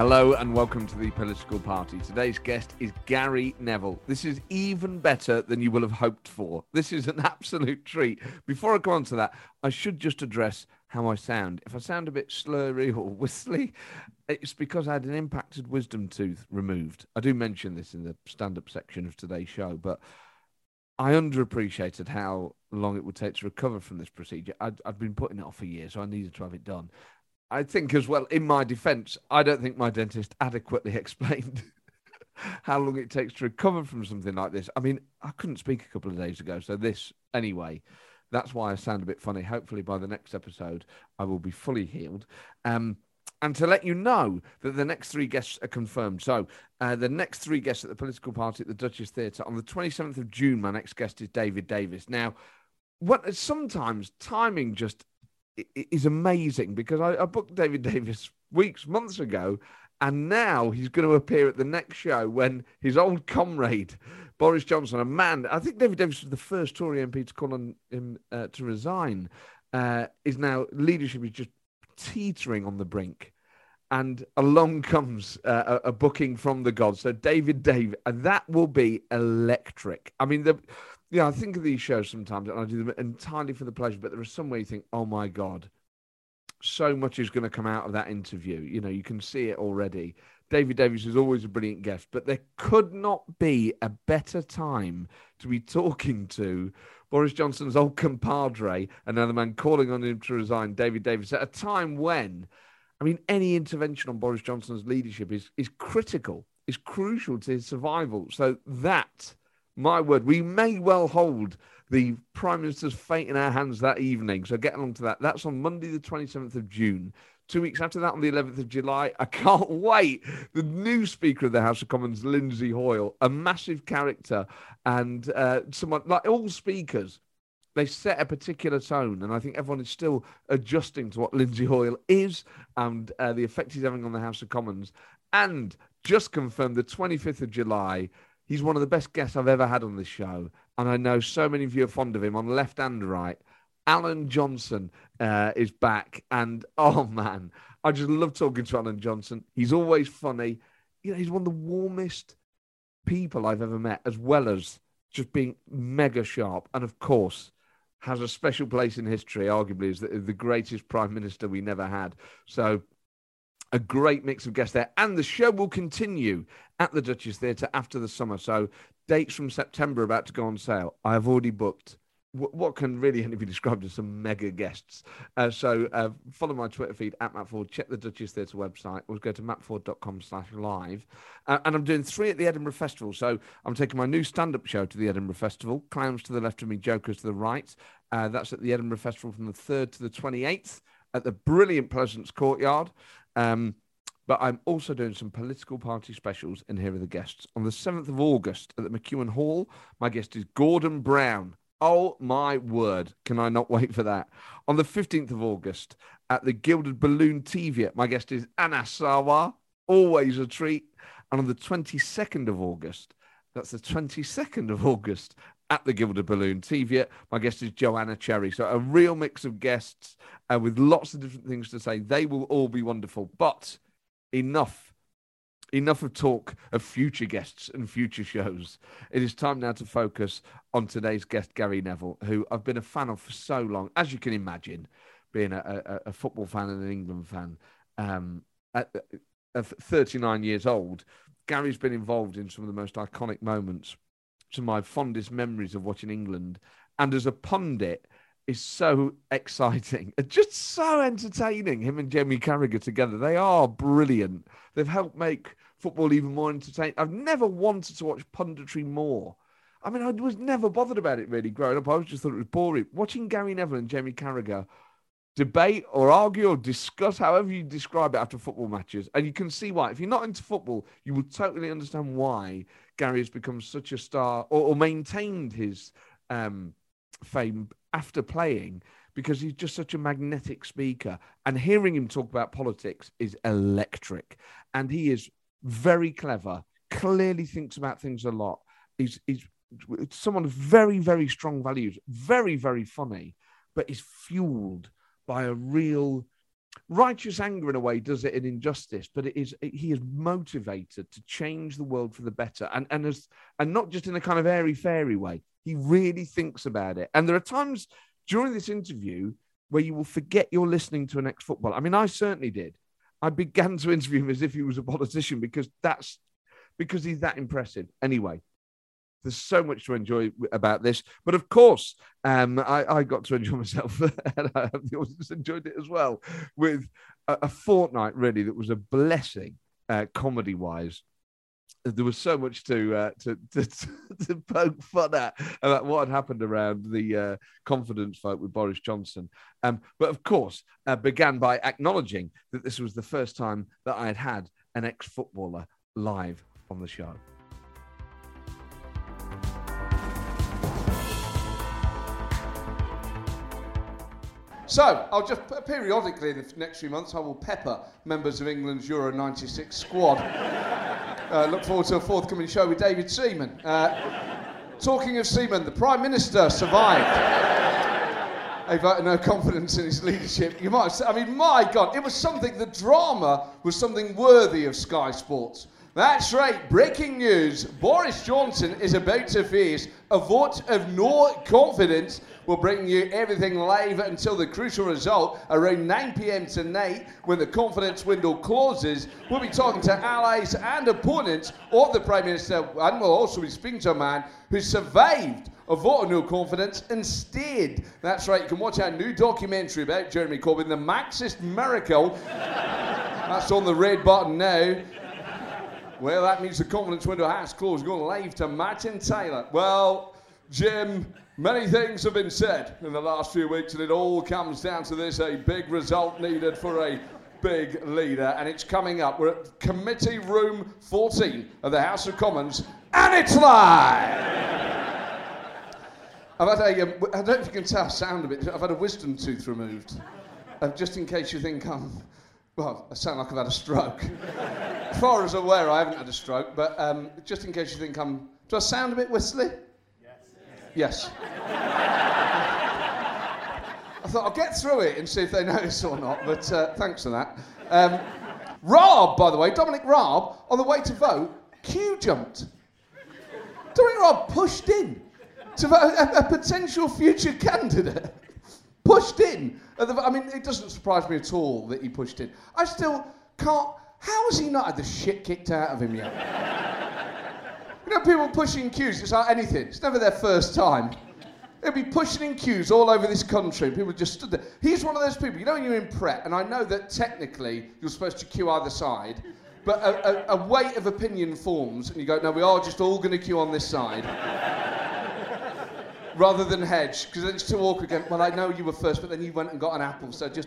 Hello and welcome to the Political Party. Today's guest is Gary Neville. This is even better than you will have hoped for. This is an absolute treat. Before I go on to that, I should just address how I sound. If I sound a bit slurry or whistly, it's because I had an impacted wisdom tooth removed. I do mention this in the stand up section of today's show, but I underappreciated how long it would take to recover from this procedure. I'd, I'd been putting it off for years, so I needed to have it done. I think as well, in my defense, I don't think my dentist adequately explained how long it takes to recover from something like this. I mean, I couldn't speak a couple of days ago, so this anyway. That's why I sound a bit funny. Hopefully, by the next episode, I will be fully healed. Um, and to let you know that the next three guests are confirmed. So, uh, the next three guests at the political party at the Duchess Theatre on the 27th of June, my next guest is David Davis. Now, what sometimes timing just is amazing because I, I booked David Davis weeks, months ago, and now he's going to appear at the next show when his old comrade Boris Johnson, a man, I think David Davis was the first Tory MP to call on him uh, to resign, uh, is now leadership is just teetering on the brink. And along comes uh, a, a, booking from the gods. So David Davis, and that will be electric. I mean, the yeah, I think of these shows sometimes, and I do them entirely for the pleasure. But there are some where you think, "Oh my god, so much is going to come out of that interview." You know, you can see it already. David Davis is always a brilliant guest, but there could not be a better time to be talking to Boris Johnson's old compadre, another man calling on him to resign, David Davis, at a time when, I mean, any intervention on Boris Johnson's leadership is is critical, is crucial to his survival. So that my word, we may well hold the Prime Minister's fate in our hands that evening. So get along to that. That's on Monday, the 27th of June. Two weeks after that, on the 11th of July, I can't wait. The new Speaker of the House of Commons, Lindsay Hoyle, a massive character and uh, someone like all speakers, they set a particular tone. And I think everyone is still adjusting to what Lindsay Hoyle is and uh, the effect he's having on the House of Commons. And just confirmed the 25th of July, He's one of the best guests I've ever had on this show, and I know so many of you are fond of him on left and right. Alan Johnson uh, is back, and oh man, I just love talking to Alan Johnson. He's always funny. You know, he's one of the warmest people I've ever met, as well as just being mega sharp, and of course has a special place in history. Arguably, is the, the greatest prime minister we never had. So a great mix of guests there. And the show will continue at the Duchess Theatre after the summer. So dates from September about to go on sale. I have already booked what can really only be described as some mega guests. Uh, so uh, follow my Twitter feed at Matt Forde, check the Duchess Theatre website, or go to mattforde.com slash live. Uh, and I'm doing three at the Edinburgh Festival. So I'm taking my new stand-up show to the Edinburgh Festival, Clowns to the left of me, Jokers to the right. Uh, that's at the Edinburgh Festival from the 3rd to the 28th at the brilliant Pleasance Courtyard. Um, but I'm also doing some political party specials, and here are the guests. On the 7th of August at the McEwan Hall, my guest is Gordon Brown. Oh my word, can I not wait for that? On the 15th of August at the Gilded Balloon Teviot, my guest is Anas Sarwar. Always a treat. And on the 22nd of August, that's the 22nd of August at the Gilded Balloon Teviot. My guest is Joanna Cherry. So a real mix of guests uh, with lots of different things to say. They will all be wonderful. But enough, enough of talk of future guests and future shows. It is time now to focus on today's guest, Gary Neville, who I've been a fan of for so long, as you can imagine, being a, a, a football fan and an England fan. Um, at, at 39 years old, Gary's been involved in some of the most iconic moments. Of my fondest memories of watching England and as a pundit is so exciting, just so entertaining. Him and Jamie Carragher together, they are brilliant. They've helped make football even more entertaining. I've never wanted to watch punditry more. I mean, I was never bothered about it really growing up. I just thought it was boring. Watching Gary Neville and Jamie Carragher debate or argue or discuss, however you describe it after football matches, and you can see why. If you're not into football, you will totally understand why Gary has become such a star or, or maintained his um, fame after playing because he's just such a magnetic speaker. And hearing him talk about politics is electric. And he is very clever, clearly thinks about things a lot. He's, he's someone with very, very strong values, very, very funny, but is fueled by a real righteous anger in a way does it an injustice but it is he is motivated to change the world for the better. And and as and not just in a kind of airy fairy way he really thinks about it. And there are times during this interview where you will forget you're listening to an ex-footballer. I mean i certainly did. I began to interview him as if he was a politician because that's because he's that impressive. Anyway there's so much to enjoy about this. But of course, um, I, I, got to enjoy myself, and I hope the audience enjoyed it as well, with a, a fortnight really that was a blessing, uh, comedy wise. There was so much to, uh, to, to to poke fun at about what had happened around the uh, confidence vote with Boris Johnson. Um, but of course, uh, began by acknowledging that this was the first time that I had had an ex-footballer live on the show. So, I'll just periodically in the next few months, I will pepper members of England's Euro 96 squad. uh, look forward to a forthcoming show with David Seaman. Uh, talking of Seaman, the Prime Minister survived. a vote of no confidence in his leadership. You might say, I mean, my God, it was something, the drama was something worthy of Sky Sports. That's right, breaking news. Boris Johnson is about to face a vote of no confidence We'll bring you everything live until the crucial result around 9 pm tonight when the confidence window closes. We'll be talking to allies and opponents of the Prime Minister, and we'll also be speaking to a man who survived a vote of no confidence and stayed. That's right, you can watch our new documentary about Jeremy Corbyn, The Marxist Miracle. That's on the red button now. Well, that means the confidence window has closed. Going live to Martin Tyler. Well, Jim, Many things have been said in the last few weeks, and it all comes down to this a big result needed for a big leader, and it's coming up. We're at committee room 14 of the House of Commons, and it's live! I've had a, um, I don't know if you can tell, sound a bit, I've had a wisdom tooth removed. Uh, just in case you think I'm, well, I sound like I've had a stroke. as far as I'm aware, I haven't had a stroke, but um, just in case you think I'm, do I sound a bit whistly? Yes. I thought I'll get through it and see if they notice or not, but uh, thanks for that. Um, Raab, by the way, Dominic Raab, on the way to vote, queue jumped. Dominic Raab pushed in to vote, a, a potential future candidate. pushed in. I mean, it doesn't surprise me at all that he pushed in. I still can't. How has he not had the shit kicked out of him yet? You know, people pushing queues, it's like anything. It's never their first time. They'll be pushing in queues all over this country. People just stood there. He's one of those people, you know, when you're in Pret, and I know that technically you're supposed to queue either side, but a, a, a weight of opinion forms, and you go, no, we are just all going to queue on this side. Rather than hedge, because it's too awkward again. Well, I know you were first, but then you went and got an apple, so just.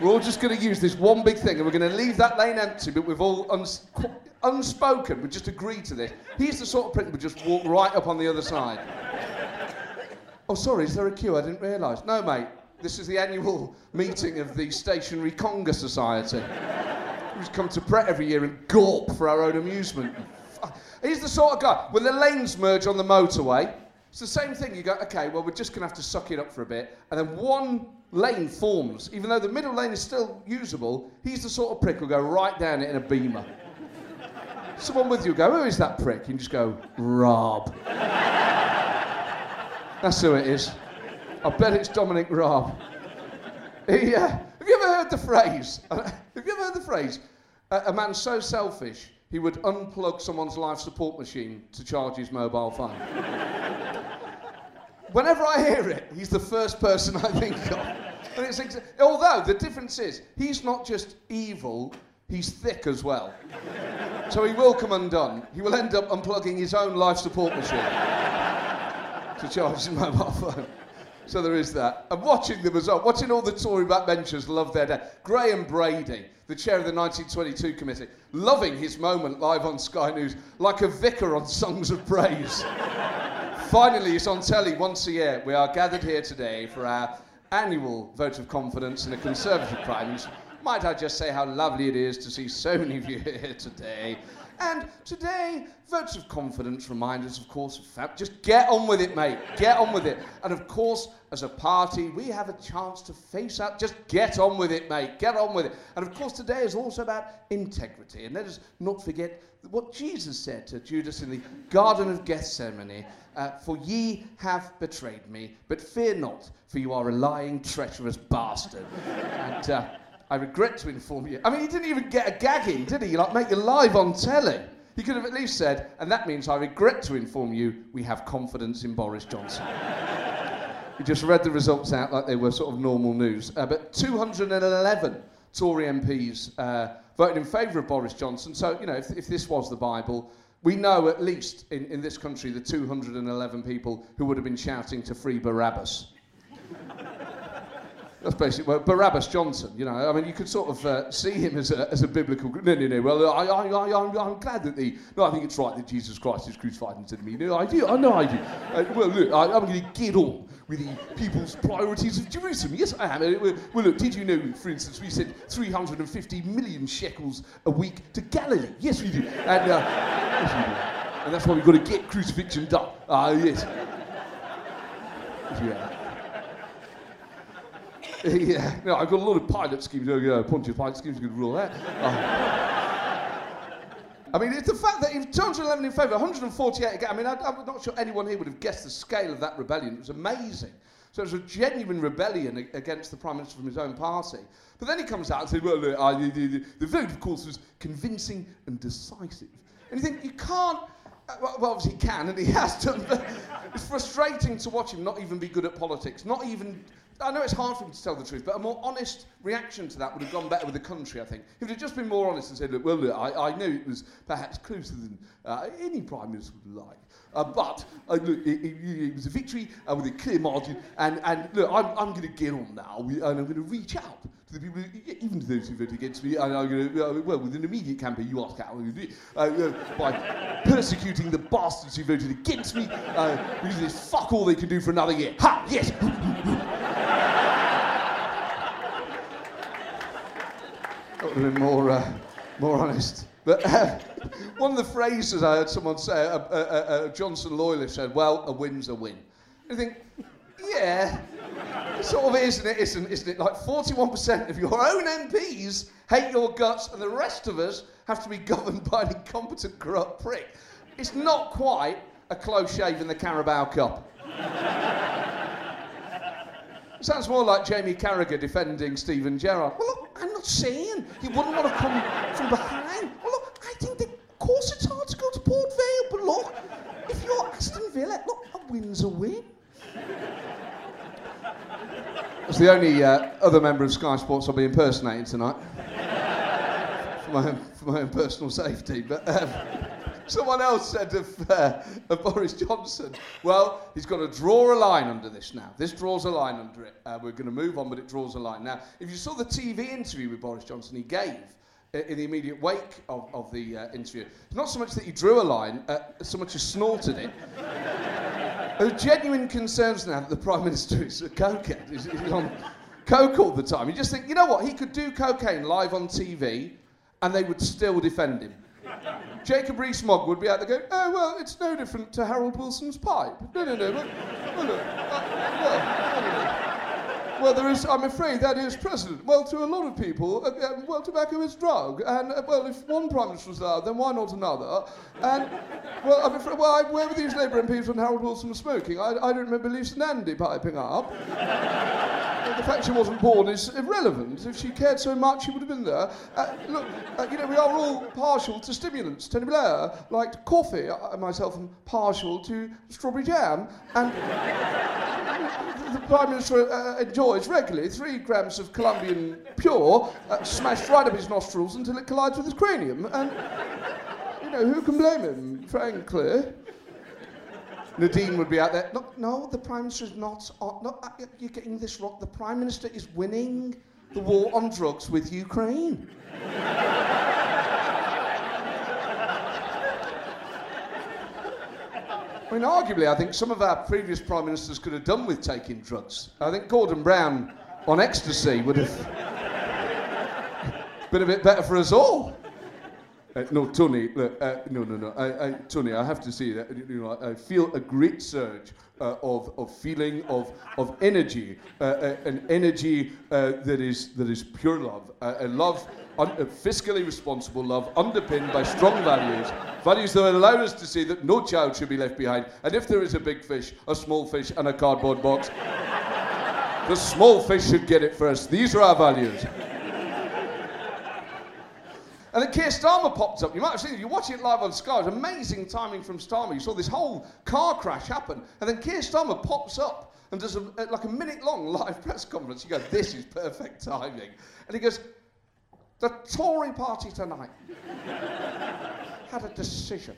We're all just going to use this one big thing, and we're going to leave that lane empty, but we've all uns- unspoken, we just agreed to this. He's the sort of prick that would just walk right up on the other side. oh, sorry, is there a queue? I didn't realise. No, mate, this is the annual meeting of the Stationary Conga Society. We come to Pret every year and gawp for our own amusement. He's the sort of guy, when the lanes merge on the motorway, it's the same thing. You go, okay, well, we're just going to have to suck it up for a bit. And then one lane forms. Even though the middle lane is still usable, he's the sort of prick who'll go right down it in a beamer someone with you go, who is that prick? You just go, Raab. That's who it is. I bet it's Dominic Raab. He, uh, have you ever heard the phrase? have you ever heard the phrase? a man so selfish he would unplug someone's life support machine to charge his mobile phone. whenever I hear it, he's the first person I think of. Exa- although the difference is, he's not just evil, he's thick as well. So he will come undone. He will end up unplugging his own life support machine to charge his mobile phone. So there is that. And watching the result, watching all the Tory backbenchers love their day. Graham Brady, the chair of the 1922 committee, loving his moment live on Sky News, like a vicar on Songs of Praise. Finally, it's on telly once a year. We are gathered here today for our annual vote of confidence in a Conservative Prime Minister. Might I just say how lovely it is to see so many of you here today. And today, votes of confidence remind us, of course, of fact. Just get on with it, mate. Get on with it. And of course, as a party, we have a chance to face up. Just get on with it, mate. Get on with it. And of course, today is also about integrity. And let us not forget what Jesus said to Judas in the Garden of Gethsemane uh, For ye have betrayed me, but fear not, for you are a lying, treacherous bastard. and uh, I regret to inform you. I mean, he didn't even get a gag in, did he? Like, make you live on telly. He could have at least said, and that means I regret to inform you we have confidence in Boris Johnson. he just read the results out like they were sort of normal news. Uh, but 211 Tory MPs uh, voted in favour of Boris Johnson. So, you know, if, if this was the Bible, we know at least in, in this country the 211 people who would have been shouting to free Barabbas. That's basically well, Barabbas Johnson. You know, I mean, you could sort of uh, see him as a, as a biblical. No, no, no. Well, I, I, I, I'm, glad that the. No, I think it's right that Jesus Christ is crucified instead of me. No, I do. I know I do. Uh, well, look, I, I'm going to get on with the people's priorities of Jerusalem. Yes, I am. Uh, well, well, look, did you know, for instance, we sent 350 million shekels a week to Galilee? Yes, we do. And, uh, yes, we do. and that's why we've got to get crucifixion done. Ah, yes. Yeah. yeah, no, I've got a lot of pilot schemes. Oh, yeah, Pontius pilot schemes going to rule that. Oh. I mean, it's the fact that if 211 in favour, 148 again. I mean, I, I'm not sure anyone here would have guessed the scale of that rebellion. It was amazing. So it was a genuine rebellion against the Prime Minister from his own party. But then he comes out and says, well, look, I, the, the, the vote, of course, was convincing and decisive. And you think, you can't. uh, Well, well, obviously he can, and he has done, but it's frustrating to watch him not even be good at politics, not even I know it's hard for him to tell the truth, but a more honest reaction to that would have gone better with the country, I think. If he'd have just been more honest and said, look, well, look, I, I knew it was perhaps closer than uh, any Prime Minister would like. Uh, but uh, look, it, it, it was a victory uh, with a clear margin, and, and look, I'm, I'm going to get on now, and I'm going to reach out to the people, even to those who voted against me, and I'm going to, uh, well, with an immediate campaign, you ask how I'm going to do it, uh, by persecuting the bastards who voted against me, uh, because there's fuck all they can do for another year. Ha! Yes! That would more, more honest. But uh, one of the phrases I heard someone say, a, a, a, Johnson loyalist said, well, a win's a win. And think, yeah, sort of is, and it isn't, isn't it? Like 41% of your own MPs hate your guts, and the rest of us have to be governed by an incompetent, corrupt prick. It's not quite a close shave in the Carabao Cup. Sounds more like Jamie Carragher defending Steven Gerrard. Well, look, I'm not saying he wouldn't want to come from behind. Well, look, I think that, of course it's hard to go to Port Vale, but look, if you're Aston Villa, look, a win's a win. That's the only uh, other member of Sky Sports I'll be impersonating tonight. for, my own, for my own personal safety. But um, someone else said of, uh, of Boris Johnson, well, he's got to draw a line under this now. This draws a line under it. Uh, we're going to move on, but it draws a line. Now, if you saw the TV interview with Boris Johnson he gave, in the immediate wake of, of the uh, interview. Not so much that he drew a line, uh, so much as snorted it. Genuine concerns now that the Prime Minister is a cokehead. He's, he's on coke all the time. You just think, you know what? He could do cocaine live on TV and they would still defend him. Jacob Rees-Mogg would be out there going, oh, well, it's no different to Harold Wilson's pipe. No, no, no. Well, well, uh, well, no. Well, there is, I'm afraid that is precedent. Well, to a lot of people, uh, um, well, tobacco is drug. And, uh, well, if one Prime Minister was allowed, then why not another? And, well, I'm afraid, well, I, where were these Labour MPs when Harold Wilson was smoking? I, I don't remember Lisa Nandy piping up. the fact she wasn't born is irrelevant. If she cared so much, she would have been there. Uh, look, uh, you know, we are all partial to stimulants. Tony Blair liked coffee. I myself am partial to strawberry jam. And the Prime Minister uh, enjoys regularly three grams of Colombian pure, uh, smashed right up his nostrils until it collides with his cranium. And, you know, who can blame him, frankly? Nadine would be out there. No, the Prime Minister is not. On, no, uh, you're getting this wrong. The Prime Minister is winning the war on drugs with Ukraine. I mean, arguably, I think some of our previous prime ministers could have done with taking drugs. I think Gordon Brown on ecstasy would have been a bit better for us all. Uh, no, Tony, look, uh, no, no, no. I, I, Tony, I have to say that you know, I feel a great surge uh, of, of feeling of, of energy, uh, uh, an energy uh, that is that is pure love, a love, un- fiscally responsible love, underpinned by strong values, values that allow us to see that no child should be left behind, and if there is a big fish, a small fish, and a cardboard box, the small fish should get it first. These are our values. And then Keir Starmer popped up. You might have seen it. You're watching it live on Sky. It was amazing timing from Starmer. You saw this whole car crash happen. And then Keir Starmer pops up and does a, like a minute long live press conference. You go, this is perfect timing. And he goes, the Tory party tonight had a decision.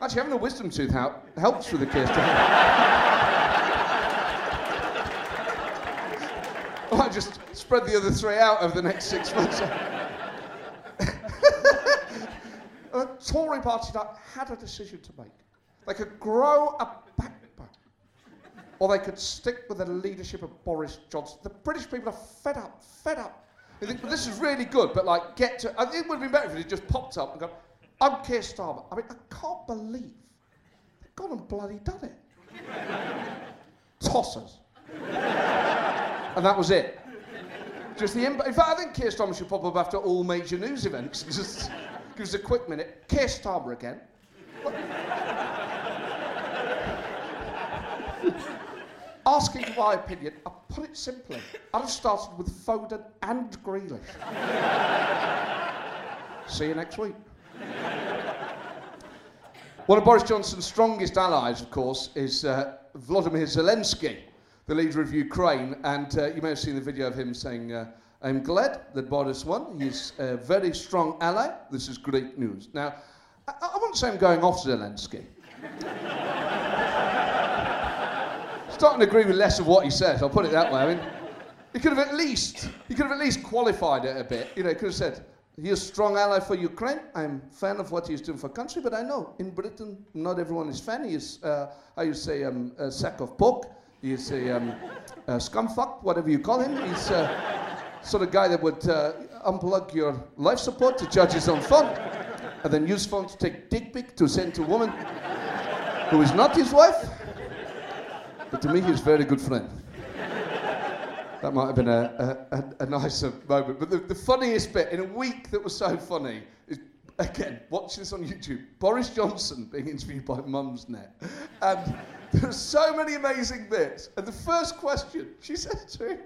Actually, having a wisdom tooth out helps with the Keir Starmer. I just spread the other three out over the next six months a Tory party that had a decision to make. They could grow a backbone, or they could stick with the leadership of Boris Johnson. The British people are fed up, fed up. They think, well, this is really good, but like, get to. I think it would have been better if he just popped up and gone, I'm Keir Starmer. I mean, I can't believe they've gone and bloody done it. Tossers. and that was it. Just the. In fact, I think Keir Starmer should pop up after all major news events. Just Give us a quick minute. Keir Starmer again. Asking for my opinion, I put it simply. I'd have started with Foden and Grealish. See you next week. One of Boris Johnson's strongest allies, of course, is uh, Vladimir Zelensky, the leader of Ukraine. And uh, you may have seen the video of him saying, uh, I'm glad that Boris won. He's a very strong ally. This is great news. Now, I, I wouldn't say I'm going off Zelensky. Starting to agree with less of what he says. I'll put it that way. I mean, he could have at least he could have at least qualified it a bit. You know, he could have said, "He's a strong ally for Ukraine. I'm fan of what he's doing for country, but I know in Britain not everyone is fan. He's uh, how you say um, a sack of pork. He's a, um, a scumfuck, whatever you call him. He's uh, sort of guy that would uh, unplug your life support to charge his own phone, and then use phone to take dick pic to send to a woman who is not his wife. But to me, he's a very good friend. That might have been a, a, a, nicer moment. But the, the funniest bit in a week that was so funny is again, watch this on YouTube. Boris Johnson being interviewed by Mumsnet. And there's so many amazing bits. And the first question she says to him,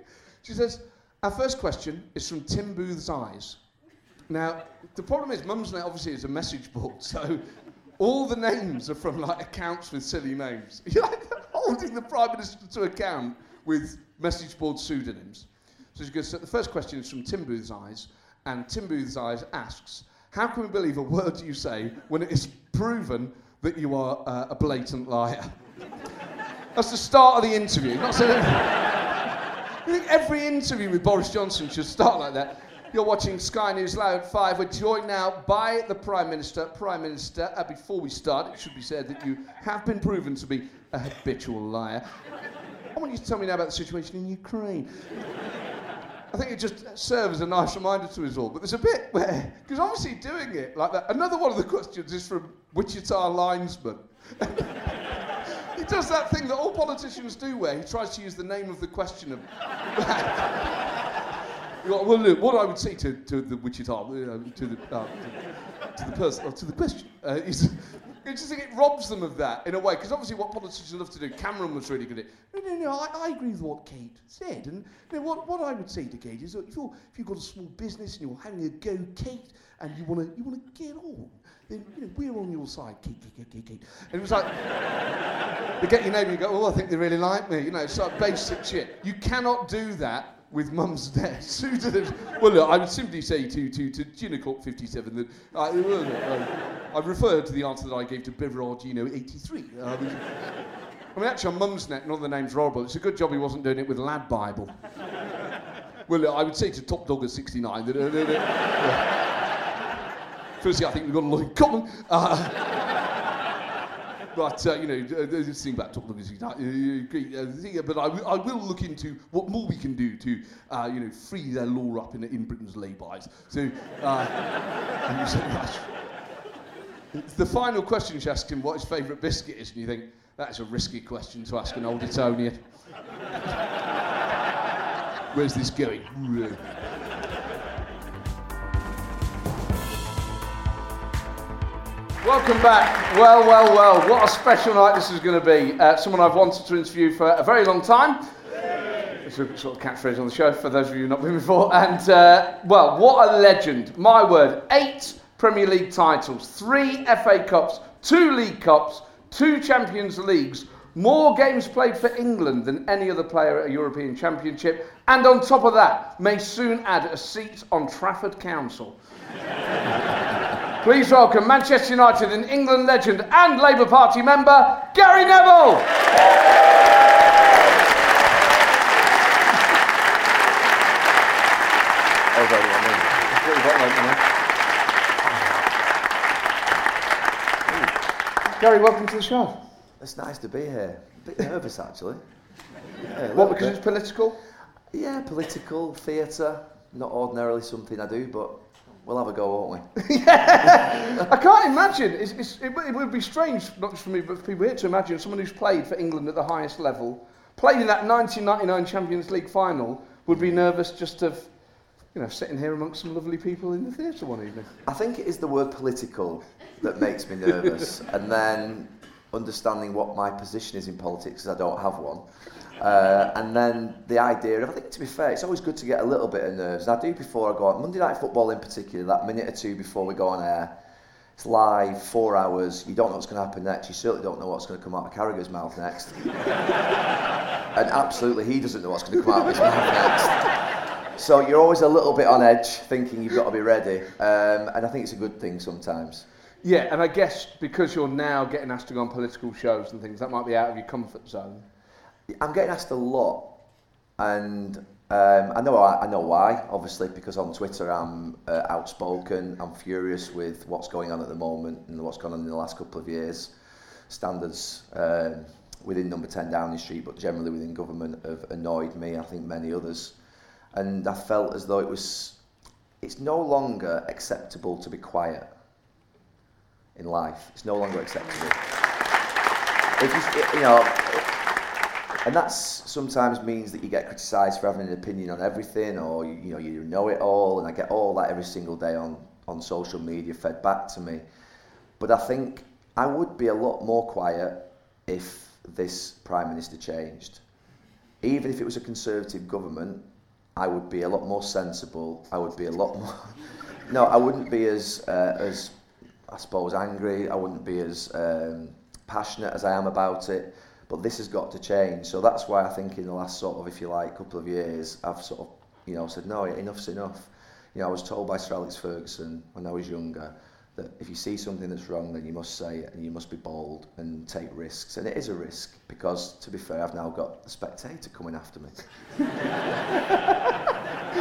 she says, our first question is from Tim Booth's Eyes. Now, the problem is, Mumsnet obviously is a message board, so all the names are from like accounts with silly names. You're like holding the Prime Minister to account with message board pseudonyms. So, so the first question is from Tim Booth's Eyes, and Tim Booth's Eyes asks, How can we believe a word you say when it is proven that you are uh, a blatant liar? That's the start of the interview. Not saying I think every interview with Boris Johnson should start like that. You're watching Sky News Live at 5. We're joined now by the Prime Minister. Prime Minister, uh, before we start, it should be said that you have been proven to be a habitual liar. I want you to tell me now about the situation in Ukraine. I think it just serves as a nice reminder to us all. But there's a bit where, because obviously doing it like that, another one of the questions is from Wichita linesman. does that thing that all politicians do where he tries to use the name of the question of well, look, what I would say to, to the Wichita, uh, to, the, uh, to, to, the person, to the question, uh, is I just it robs them of that in a way, because obviously what politicians love to do, Cameron was really good at. It. No, no, no. I, I agree with what Kate said, and you know, what, what I would say to Kate is, if you're if you've got a small business and you're having a go, Kate, and you want to you want to get on, then you know, we're on your side, Kate, Kate, Kate, Kate, Kate. And it was like, they get your name and you go, oh, I think they really like me. You know, it's like basic shit. You cannot do that with Mumsnet. well, look, I would simply say to, to, to Gina Court 57 that I, I, I refer to the answer that I gave to Beverardino 83. I mean, I mean, actually, on Mumsnet, none of the names are horrible. It's a good job he wasn't doing it with Lad Bible. well, I would say to Top Dogger 69 that. Uh, uh, firstly, I think we've got a lot in common. Uh, but uh, you know, uh, this thing about top music, uh, uh, but I, I will look into what more we can do to, uh, you know, free their law up in, in Britain's lay-bys. So, uh. The final question she asks him what his favourite biscuit is, and you think that's a risky question to ask an old Etonian. Where's this going? Welcome back. Well, well, well. What a special night this is going to be. Uh, someone I've wanted to interview for a very long time. It's a sort of catchphrase on the show for those of you who've not been before. And, uh, well, what a legend. My word. Eight Premier League titles, three FA Cups, two League Cups, two Champions Leagues, more games played for England than any other player at a European Championship. And on top of that, may soon add a seat on Trafford Council. Please welcome Manchester United and England legend and Labour Party member, Gary Neville. Gary, welcome to the show. It's nice to be here. A bit nervous, actually. Yeah, what, because bit. it's political? Yeah, political, theatre. Not ordinarily something I do, but We'll have a go, won't we? yeah. I can't imagine. It's, it's, it, it, would be strange, not just for me, but for people here, to imagine someone who's played for England at the highest level, played in that 1999 Champions League final, would be nervous just of, you know, sitting here amongst some lovely people in the theatre one evening. I think it is the word political that makes me nervous, and then understanding what my position is in politics, because I don't have one. Uh, and then the idea of, I think to be fair, it's always good to get a little bit of nerves. And I do before I go on, Monday Night Football in particular, that minute or two before we go on air, it's live, four hours, you don't know what's going to happen next, you certainly don't know what's going to come out of Carragher's mouth next. and absolutely, he doesn't know what's going to come out of his mouth next. So you're always a little bit on edge, thinking you've got to be ready. Um, and I think it's a good thing sometimes. Yeah, and I guess because you're now getting asked to go on political shows and things, that might be out of your comfort zone. I'm getting asked a lot, and um, I know I, I know why. Obviously, because on Twitter I'm uh, outspoken. I'm furious with what's going on at the moment and what's gone on in the last couple of years. Standards uh, within Number 10 Downing Street, but generally within government, have annoyed me. I think many others, and I felt as though it was. It's no longer acceptable to be quiet in life. It's no longer acceptable. If you, you know, and that sometimes means that you get criticised for having an opinion on everything, or you, know you know it all, and I get all that every single day on on social media fed back to me. But I think I would be a lot more quiet if this prime minister changed. Even if it was a conservative government, I would be a lot more sensible. I would be a lot more. no, I wouldn't be as uh, as I suppose angry. I wouldn't be as um, passionate as I am about it. But this has got to change. So that's why I think in the last sort of, if you like, couple of years, I've sort of, you know, said, no, enough's enough. You know, I was told by Sir Alex Ferguson when I was younger that if you see something that's wrong, then you must say it and you must be bold and take risks. And it is a risk because, to be fair, I've now got the spectator coming after me.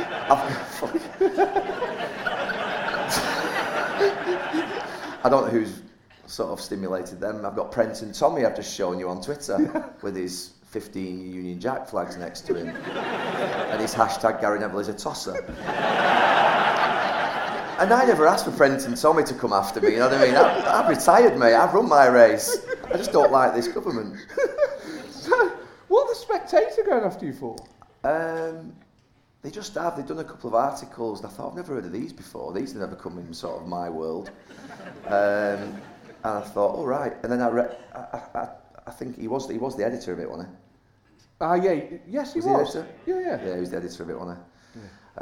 I don't know who's sort of stimulated them. I've got Prenton Tommy I've just shown you on Twitter with his 15 Union Jack flags next to him and his hashtag Gary Neville is a tosser. and I never asked for Prenton Tommy to come after me, you know what I mean? I, I've retired, mate. I've run my race. I just don't like this government. So, what the Spectator going after you for? Um, they just have. They've done a couple of articles, and I thought, I've never heard of these before. These have never come in sort of my world. Um, And I thought, all right. And then I read, I, I, I think he was, he was the editor of it, wasn't he? Ah, yeah, yes, he Was was. editor? Yeah, yeah. Yeah, he was the editor of it, wasn't he?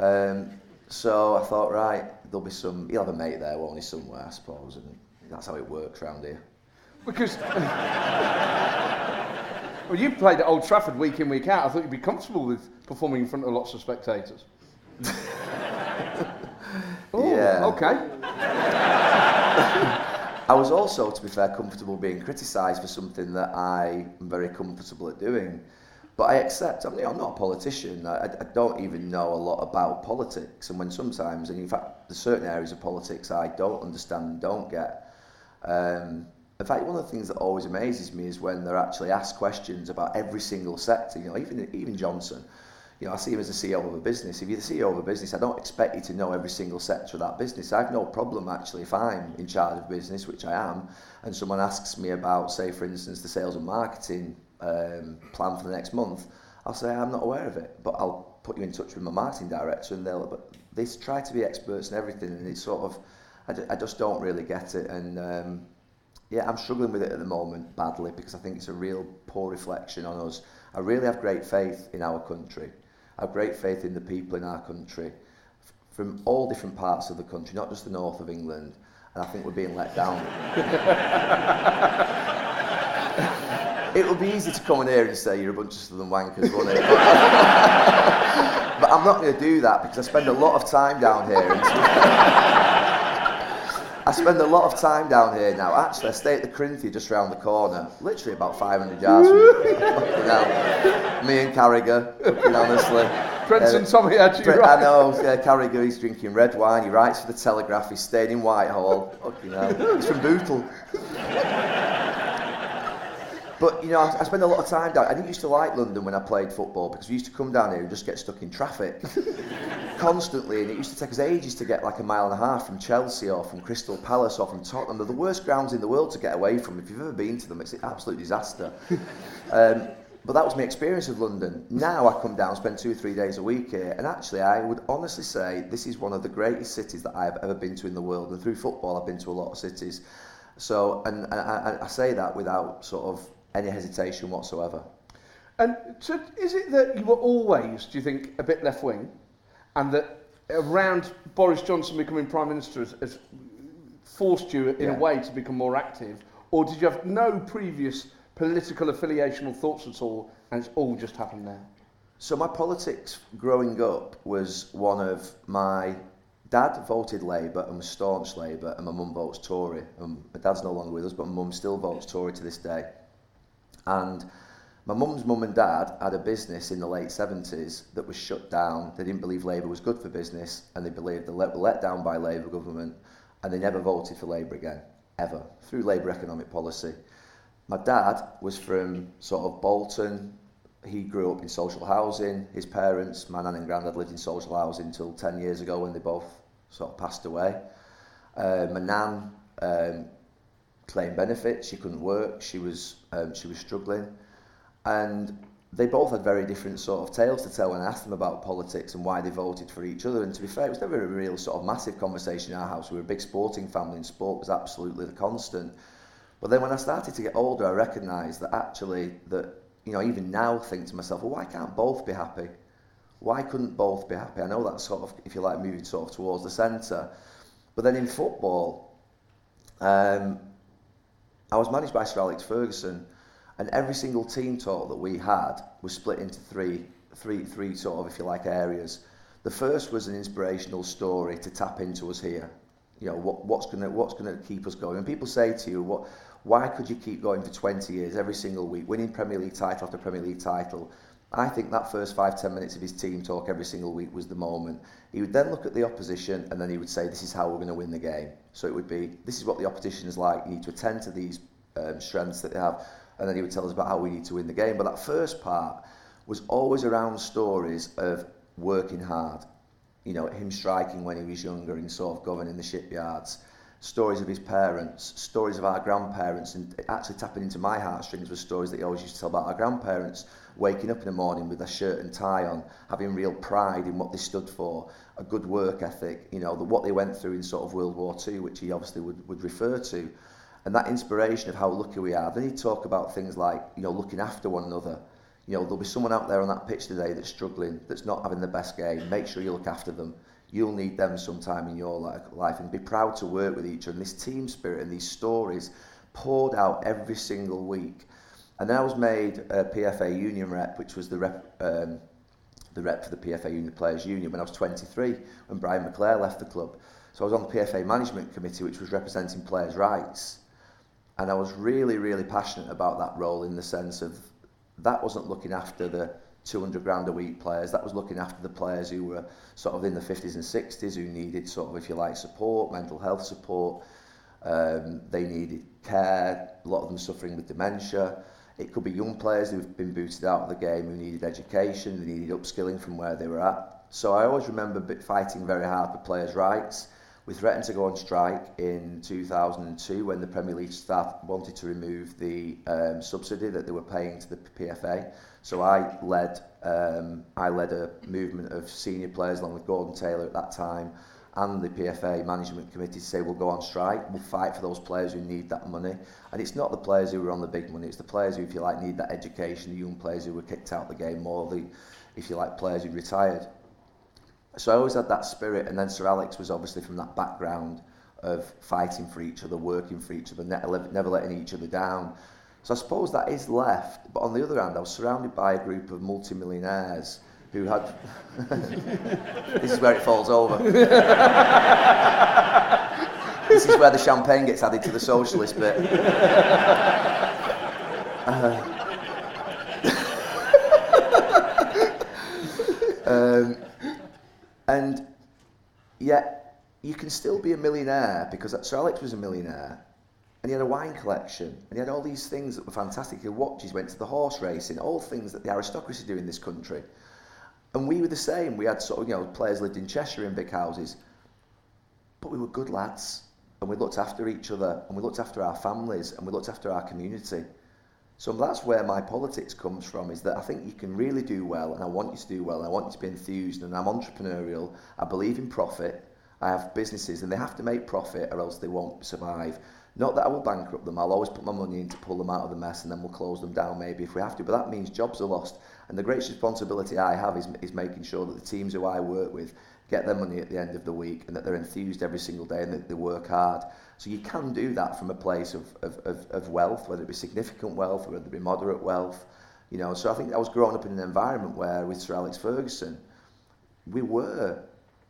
Um, so I thought, right, there'll be some, he'll have a mate there, won't he, somewhere, I suppose. And that's how it works around here. Because. well, you played at Old Trafford week in, week out. I thought you'd be comfortable with performing in front of lots of spectators. oh, Yeah. Okay. I was also, to be fair, comfortable being criticised for something that I am very comfortable at doing. But I accept, I'm, you know, I'm not a politician. I, I don't even know a lot about politics. And when sometimes, and in fact, there's certain areas of politics I don't understand and don't get. Um, in fact, one of the things that always amazes me is when they're actually asked questions about every single sector. You know, even even Johnson. You know, I see him as a CEO of a business. If you're the CEO of a business, I don't expect you to know every single sector of that business. I have no problem actually if I'm in charge of business, which I am, and someone asks me about, say, for instance, the sales and marketing um, plan for the next month. I'll say I'm not aware of it, but I'll put you in touch with my marketing director, and they'll. But they try to be experts in everything, and it's sort of, I, just don't really get it, and. Um, yeah, I'm struggling with it at the moment badly because I think it's a real poor reflection on us. I really have great faith in our country. Have great faith in the people in our country from all different parts of the country, not just the north of England. And I think we're being let down. it would be easy to come in here and say you're a bunch of southern wankers, wouldn't it? But I'm not going to do that because I spend a lot of time down here. I spend a lot of time down here now. Actually, I stay at the Corinthia just round the corner, literally about 500 yards from you me and Carragher, honestly. Prince Uh, and Tommy had you right. I know, yeah, Carragher, he's drinking red wine, he writes for the Telegraph, he's staying in Whitehall. Fucking hell. He's from Bootle. But, you know, I, I spend a lot of time down. I didn't used to like London when I played football because we used to come down here and just get stuck in traffic constantly. And it used to take us ages to get like a mile and a half from Chelsea or from Crystal Palace or from Tottenham. They're the worst grounds in the world to get away from. If you've ever been to them, it's an absolute disaster. Um, but that was my experience of London. Now I come down, spend two or three days a week here, and actually I would honestly say this is one of the greatest cities that I have ever been to in the world. And through football, I've been to a lot of cities. So, and, and I, I say that without sort of any hesitation whatsoever. And so is it that you were always, do you think, a bit left wing, and that around Boris Johnson becoming Prime Minister has, has forced you in Yeah. a way to become more active, or did you have no previous political affiliation or thoughts at all, and it's all just happened now? So my politics growing up was one of my dad voted Labour and was staunch Labour, and my mum votes Tory. My dad's no longer with us, but my mum still votes Tory to this day. And my mum's mum and dad had a business in the late 70s that was shut down. They didn't believe Labour was good for business, and they believed they were let down by Labour government, and they never voted for Labour again, ever, through Labour economic policy. My dad was from sort of Bolton. He grew up in social housing. His parents, my nan and granddad, lived in social housing until 10 years ago when they both sort of passed away. Uh, my nan um, claimed benefits. She couldn't work. She was um, she was struggling, and they both had very different sort of tales to tell when I asked them about politics and why they voted for each other. And to be fair, it was never a real sort of massive conversation in our house. We were a big sporting family, and sport was absolutely the constant. But then when I started to get older, I recognised that actually that you know even now I think to myself, well, why can't both be happy? Why couldn't both be happy? I know that's sort of, if you like, moving sort of towards the centre. But then in football, um, I was managed by Sir Alex Ferguson, and every single team talk that we had was split into three, three, three sort of, if you like, areas. The first was an inspirational story to tap into us here. You know, what, what's going to what's gonna keep us going? And people say to you, what, why could you keep going for 20 years every single week, winning Premier League title after Premier League title? I think that first five, ten minutes of his team talk every single week was the moment. He would then look at the opposition and then he would say, this is how we're going to win the game. So it would be, this is what the opposition is like. You need to attend to these um, strengths that they have. And then he would tell us about how we need to win the game. But that first part was always around stories of working hard. You know, him striking when he was younger sort of Govan the shipyards. Stories of his parents, stories of our grandparents, and actually tapping into my heartstrings were stories that he always used to tell about our grandparents waking up in the morning with a shirt and tie on, having real pride in what they stood for, a good work ethic, you know, that what they went through in sort of World War II, which he obviously would, would refer to. and that inspiration of how lucky we are. Then you talk about things like, you know, looking after one another. You know, there'll be someone out there on that pitch today that's struggling, that's not having the best game. Make sure you look after them. You'll need them sometime in your life and be proud to work with each other. And this team spirit and these stories poured out every single week. And then I was made a PFA union rep, which was the rep, um, the rep for the PFA Union Players Union when I was 23, when Brian McClair left the club. So I was on the PFA Management Committee, which was representing players' rights. And I was really, really passionate about that role in the sense of that wasn't looking after the 200 grand a week players, that was looking after the players who were sort of in the 50s and 60s who needed sort of, if you like, support, mental health support. Um, they needed care, a lot of them suffering with dementia. It could be young players who've been booted out of the game who needed education, they needed upskilling from where they were at. So I always remember fighting very hard for players' rights. We threatened to go on strike in 2002 when the Premier League staff wanted to remove the um, subsidy that they were paying to the PFA. So I led um, I led a movement of senior players along with Gordon Taylor at that time and the PFA management committee say we'll go on strike, we'll fight for those players who need that money. And it's not the players who are on the big money, it's the players who, if you like, need that education, the young players who were kicked out the game more, the, if you like, players who retired. So I always had that spirit, and then Sir Alex was obviously from that background of fighting for each other, working for each other, never letting each other down. So I suppose that is left. But on the other hand, I was surrounded by a group of multimillionaires who had. this is where it falls over. this is where the champagne gets added to the socialist bit. Uh, um, and yet, you can still be a millionaire because Sir Alex was a millionaire and he had a wine collection and he had all these things that were fantastic. He watches, went to the horse racing, all things that the aristocracy do in this country. And we were the same. We had sort of, you know, players lived in Cheshire in big houses, but we were good lads. And we looked after each other. And we looked after our families. And we looked after our community. So that's where my politics comes from, is that I think you can really do well, and I want you to do well, and I want you to be enthused, and I'm entrepreneurial, I believe in profit, I have businesses, and they have to make profit or else they won't survive. Not that I will bankrupt them, I'll always put my money in to pull them out of the mess, and then we'll close them down maybe if we have to, but that means jobs are lost. And the greatest responsibility I have is, is making sure that the teams who I work with get their money at the end of the week, and that they're enthused every single day, and that they work hard. So you can do that from a place of, of, of, of wealth, whether it be significant wealth or whether it be moderate wealth. You know, so I think I was growing up in an environment where with Sir Alex Ferguson, we were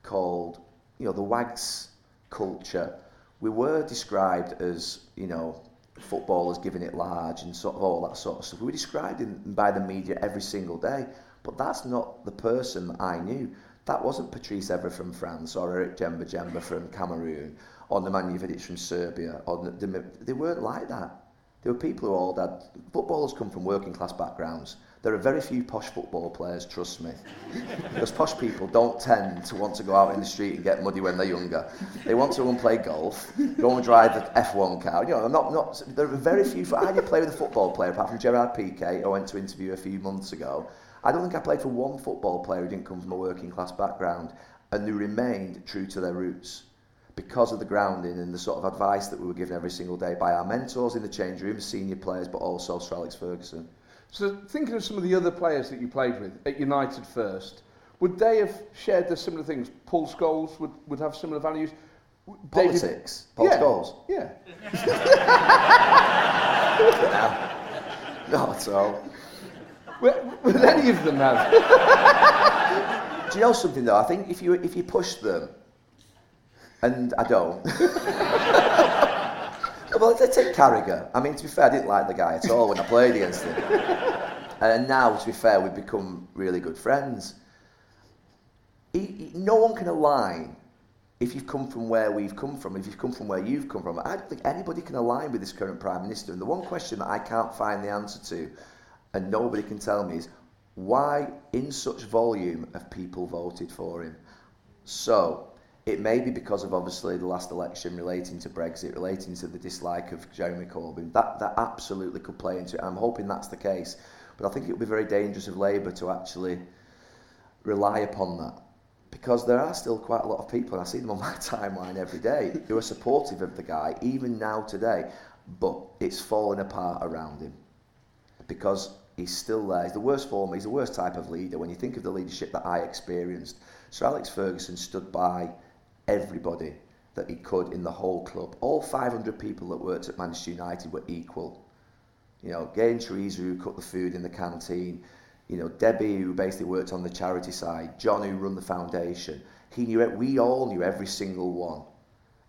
called, you know, the wags culture. We were described as, you know, footballers giving it large and sort of all that sort of stuff. We were described in, by the media every single day, but that's not the person that I knew. That wasn't Patrice Evra from France or Eric Djemba-Djemba from Cameroon or Nemanja Vidic from Serbia. Or the, they weren't like that. There were people who all had footballers come from working class backgrounds. There are very few posh football players, trust me. because posh people don't tend to want to go out in the street and get muddy when they're younger. They want to go and play golf, go and drive the F1 car. You know, not, not, there are very few. I didn't play with a football player apart from Gerard Piqué, I went to interview a few months ago. I don't think I played for one football player who didn't come from a working class background and who remained true to their roots because of the grounding and the sort of advice that we were given every single day by our mentors in the change room, senior players, but also Sir Alex Ferguson. So thinking of some of the other players that you played with at United first, would they have shared the similar things? Paul Scholes would, would have similar values. Politics. David... Paul yeah. Scholes. Yeah. no. Not at all. Would any of them have? Do you know something though? I think if you if you push them, and I don't. well, let's take Carragher. I mean, to be fair, I didn't like the guy at all when I played against him. And now, to be fair, we've become really good friends. He, he, no one can align if you've come from where we've come from, if you've come from where you've come from. I don't think anybody can align with this current Prime Minister. And the one question that I can't find the answer to, and nobody can tell me, is why, in such volume, have people voted for him? So, it may be because of obviously the last election relating to Brexit, relating to the dislike of Jeremy Corbyn. That that absolutely could play into it. I'm hoping that's the case, but I think it would be very dangerous of Labour to actually rely upon that because there are still quite a lot of people, and I see them on my timeline every day, who are supportive of the guy, even now today. but it's falling apart around him because he's still there. He's the worst form. He's the worst type of leader. When you think of the leadership that I experienced, Sir Alex Ferguson stood by everybody that he could in the whole club. All 500 people that worked at Manchester United were equal. You know, Gain Teresa who cooked the food in the canteen, you know, Debbie who basically worked on the charity side, John who run the foundation. He knew it. We all knew every single one.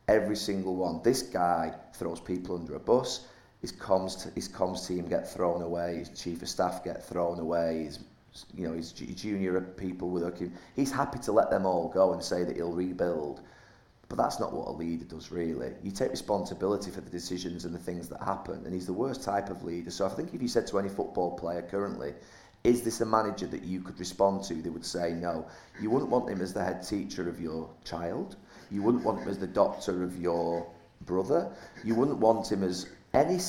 Every single one. This guy throws people under a bus. His comms, his comms team get thrown away. His chief of staff get thrown away. His, you know, his junior people working. He's happy to let them all go and say that he'll rebuild. But that's not what a leader does, really. You take responsibility for the decisions and the things that happen, and he's the worst type of leader. So I think if you said to any football player currently, is this a manager that you could respond to? They would say no. You wouldn't want him as the head teacher of your child. You wouldn't want him as the doctor of your brother. You wouldn't want him as any.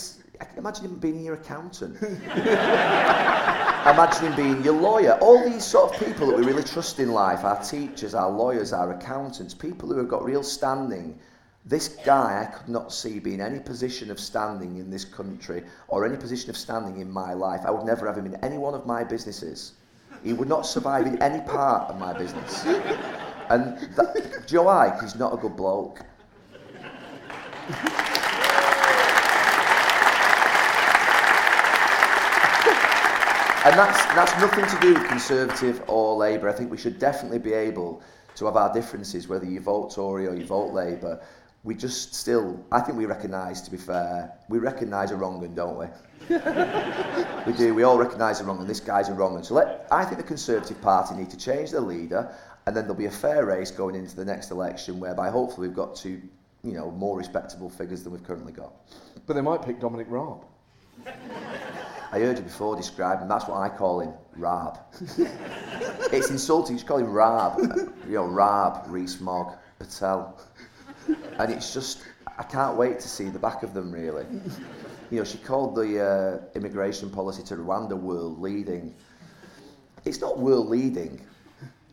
Imagine him being your accountant. imagine him being your lawyer. All these sort of people that we really trust in life our teachers, our lawyers, our accountants, people who have got real standing this guy I could not see being any position of standing in this country or any position of standing in my life. I would never have him in any one of my businesses. He would not survive in any part of my business. And that, Joe Ike is not a good bloke. and that's, that's nothing to do with Conservative or Labour. I think we should definitely be able to have our differences, whether you vote Tory or you vote Labour, we just still, I think we recognise, to be fair, we recognise a wrong and don't we? we do, we all recognise a wrong and this guy's a wrong and. So let, I think the Conservative Party need to change their leader and then there'll be a fair race going into the next election whereby hopefully we've got two, you know, more respectable figures than we've currently got. But they might pick Dominic Raab. I heard you before describe him, that's what I call him, Rab. it's insulting, you should call him Rab. You know, Raab, Rees-Mogg, Patel. and it's just I can't wait to see the back of them really. You know, she called the uh, immigration policy to Rwanda world leading. It's not world leading.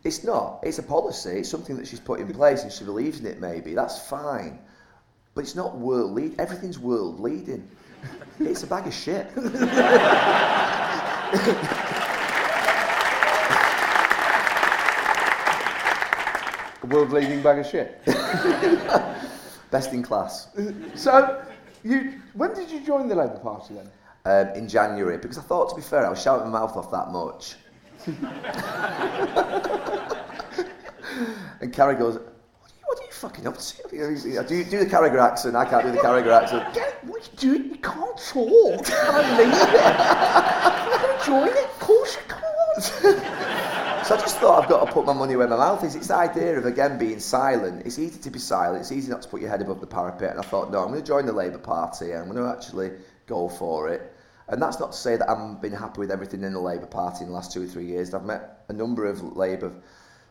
It's not. It's a policy. It's something that she's put in place and she believes in it maybe. That's fine. But it's not world lead. Everything's world leading. It's a bag of shit. A world leading bag of shit. Best in class. So, you when did you join the Labour Party then? Um, in January, because I thought, to be fair, I was shouting my mouth off that much. and Carrie goes, what are you fucking up to? You Do you do the Carragher accent? I can't do the Carragher accent. Get, what are you doing? You can't talk. I'm leaving. Going to join it? Of course you can't. So I just thought I've got to put my money where my mouth is. It's the idea of again being silent. It's easy to be silent. It's easy not to put your head above the parapet. And I thought, no, I'm going to join the Labour Party. I'm going to actually go for it. And that's not to say that I've been happy with everything in the Labour Party in the last two or three years. I've met a number of Labour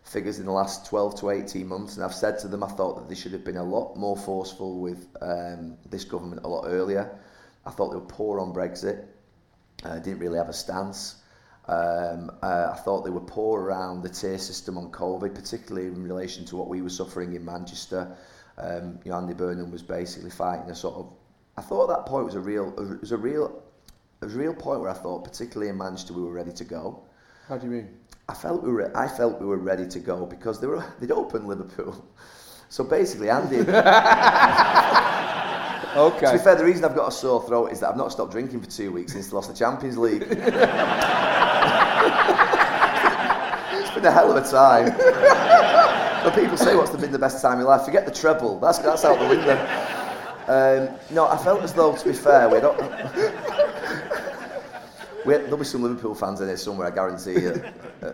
figures in the last 12 to 18 months, and I've said to them I thought that they should have been a lot more forceful with um, this government a lot earlier. I thought they were poor on Brexit. Uh, didn't really have a stance. Um, uh, I thought they were poor around the tier system on COVID, particularly in relation to what we were suffering in Manchester. Um, you know, Andy Burnham was basically fighting a sort of. I thought that point was a real, it was a real, was a real point where I thought, particularly in Manchester, we were ready to go. How do you mean? I felt we were, I felt we were ready to go because they were, they'd opened Liverpool. So basically, Andy. Okay. To be fair, the reason I've got a sore throat is that I've not stopped drinking for two weeks since they lost the Champions League. it's been a hell of a time. But people say what's been the best time of your life. Forget the treble. That's that's out the window. Um, no, I felt as though, to be fair, we don't. There'll be some Liverpool fans in here somewhere. I guarantee you. Uh,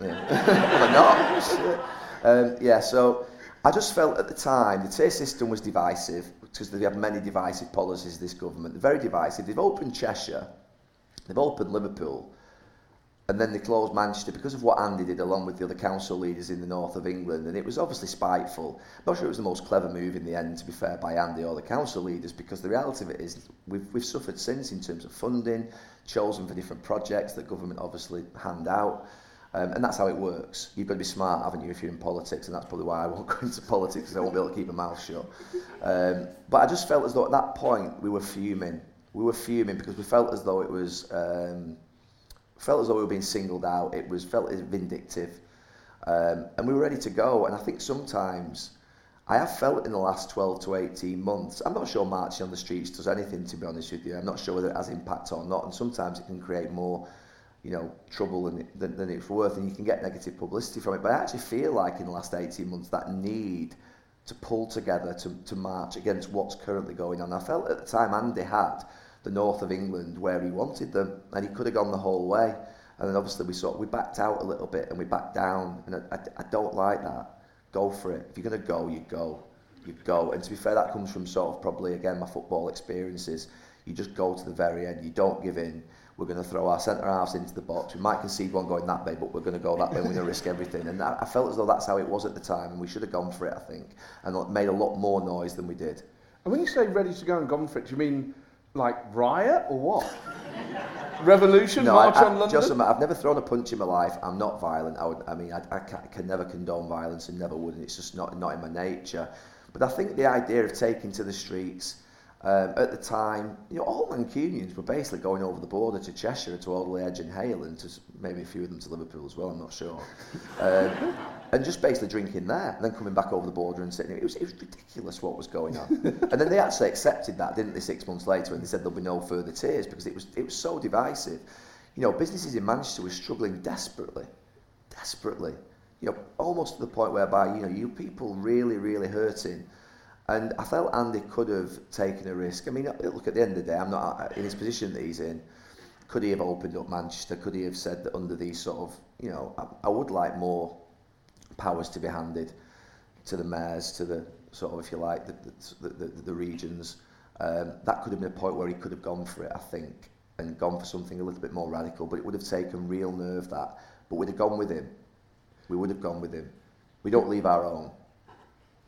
yeah. well, not. Um, yeah. So I just felt at the time the tier system was divisive because they have many divisive policies, this government. They're very divisive. They've opened Cheshire, they've opened Liverpool, and then they closed Manchester because of what Andy did along with the other council leaders in the north of England. And it was obviously spiteful. I'm not sure it was the most clever move in the end, to be fair, by Andy or the council leaders, because the reality of it is we've, we've suffered since in terms of funding, chosen for different projects that government obviously hand out. Um, and that's how it works. You've got to be smart, haven't you, if you're in politics, and that's probably why I won't go into politics because I won't be able to keep my mouth shut. Um, but I just felt as though at that point we were fuming. We were fuming because we felt as though it was um, felt as though we were being singled out. It was felt as vindictive, um, and we were ready to go. And I think sometimes I have felt in the last 12 to 18 months. I'm not sure marching on the streets does anything, to be honest with you. I'm not sure whether it has impact or not, and sometimes it can create more you know, trouble than, than, than it's worth, and you can get negative publicity from it. But I actually feel like in the last 18 months that need to pull together to, to march against what's currently going on. I felt at the time Andy had the north of England where he wanted them, and he could have gone the whole way. And then obviously we sort we backed out a little bit and we backed down, and I, I, I don't like that. Go for it. If you're going to go, you go. You go. And to be fair, that comes from sort of probably again my football experiences. You just go to the very end. You don't give in we're going to throw our centre halves into the box. We might concede one going that way, but we're going to go that way. We're going to risk everything. And I, felt as though that's how it was at the time, and we should have gone for it, I think, and made a lot more noise than we did. And when you say ready to go and gone for it, do you mean like riot or what? Revolution, no, march I, I, on London? Just, I've never thrown a punch in my life. I'm not violent. I, would, I mean, I, I, can, I can never condone violence and never would. And it's just not, not in my nature. But I think the idea of taking to the streets um, at the time, you know, all Mancunians were basically going over the border to Cheshire, to Alderley Edge and Hale, and to maybe a few of them to Liverpool as well, I'm not sure. Um, and just basically drinking there, and then coming back over the border and sitting. It was, it was ridiculous what was going on. and then they actually accepted that, didn't they, six months later, and they said there'll be no further tiers because it was, it was so divisive. You know, businesses in Manchester were struggling desperately, desperately. You know, almost to the point whereby, you know, you people really, really hurting And I felt Andy could have taken a risk. I mean, look, at the end of the day, I'm not uh, in his position that he's in. Could he have opened up Manchester? Could he have said that under these sort of, you know, I, I would like more powers to be handed to the mayors, to the sort of, if you like, the, the, the, the regions. Um, that could have been a point where he could have gone for it, I think, and gone for something a little bit more radical. But it would have taken real nerve that. But we'd have gone with him. We would have gone with him. We don't leave our own.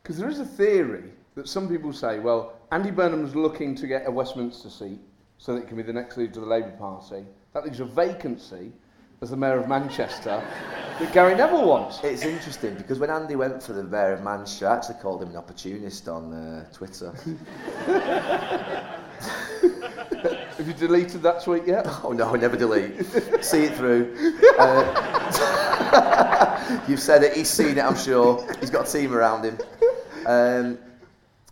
Because there is a theory that some people say, well, Andy Burnham's looking to get a Westminster seat so that he can be the next leader of the Labour Party. That leaves a vacancy as the Mayor of Manchester that Gary Neville wants. It's interesting because when Andy went for the Mayor of Manchester, I actually called him an opportunist on uh, Twitter. Have you deleted that tweet yet? Oh no, never delete. See it through. Uh, you've said it. He's seen it. I'm sure. He's got a team around him. Um,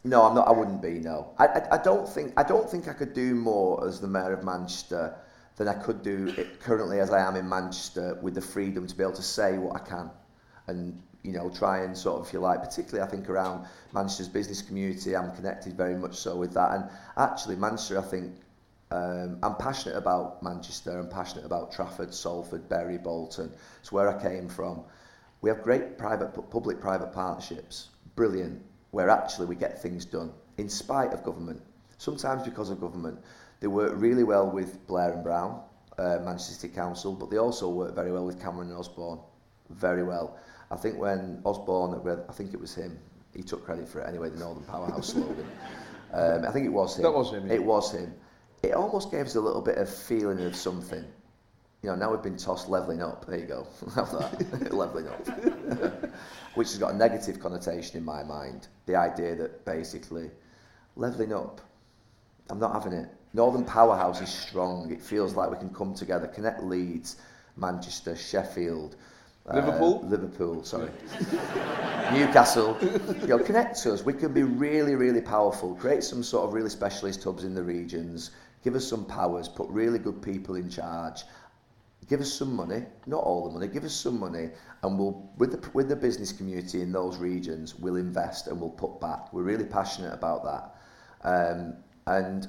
no, I'm not. I wouldn't be. No, I, I, I don't think. I don't think I could do more as the mayor of Manchester than I could do it currently as I am in Manchester with the freedom to be able to say what I can, and you know try and sort of, if you like, particularly I think around Manchester's business community. I'm connected very much so with that, and actually Manchester, I think. Um, I'm passionate about Manchester. I'm passionate about Trafford, Salford, Bury, Bolton. It's where I came from. We have great private, public-private partnerships. Brilliant where actually we get things done in spite of government. Sometimes because of government. They work really well with Blair and Brown, uh, Manchester City Council, but they also work very well with Cameron and Osborne. Very well. I think when Osborne, I think it was him, he took credit for it anyway, the Northern Powerhouse slogan. Um, I think it was him. That was him. Yeah. It was him. It almost gave us a little bit of feeling of something. You know, now we've been tossed levelling up. There you go. Have that. levelling up. which has got a negative connotation in my mind. The idea that basically levelling up, I'm not having it. Northern Powerhouse is strong. It feels like we can come together, connect Leeds, Manchester, Sheffield, Liverpool, uh, Liverpool, sorry, Newcastle. You know, connect us. We can be really, really powerful. Create some sort of really specialist hubs in the regions. Give us some powers. Put really good people in charge give us some money, not all the money, give us some money, and we'll with the with the business community in those regions, we'll invest and we'll put back. We're really passionate about that, um, and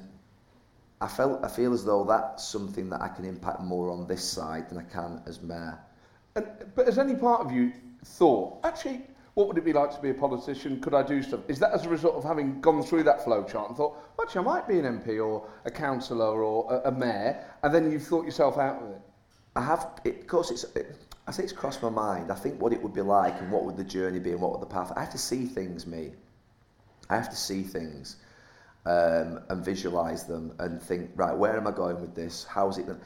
I felt I feel as though that's something that I can impact more on this side than I can as mayor. And, but has any part of you thought actually? What would it be like to be a politician? Could I do stuff? Is that as a result of having gone through that flow chart and thought, actually, I might be an MP or a councillor or a, a mayor, and then you've thought yourself out of it? I have, it, of course, it's, it, I say it's crossed my mind. I think what it would be like and what would the journey be and what would the path. I have to see things, me. I have to see things um, and visualize them and think, right, where am I going with this? How's it? going?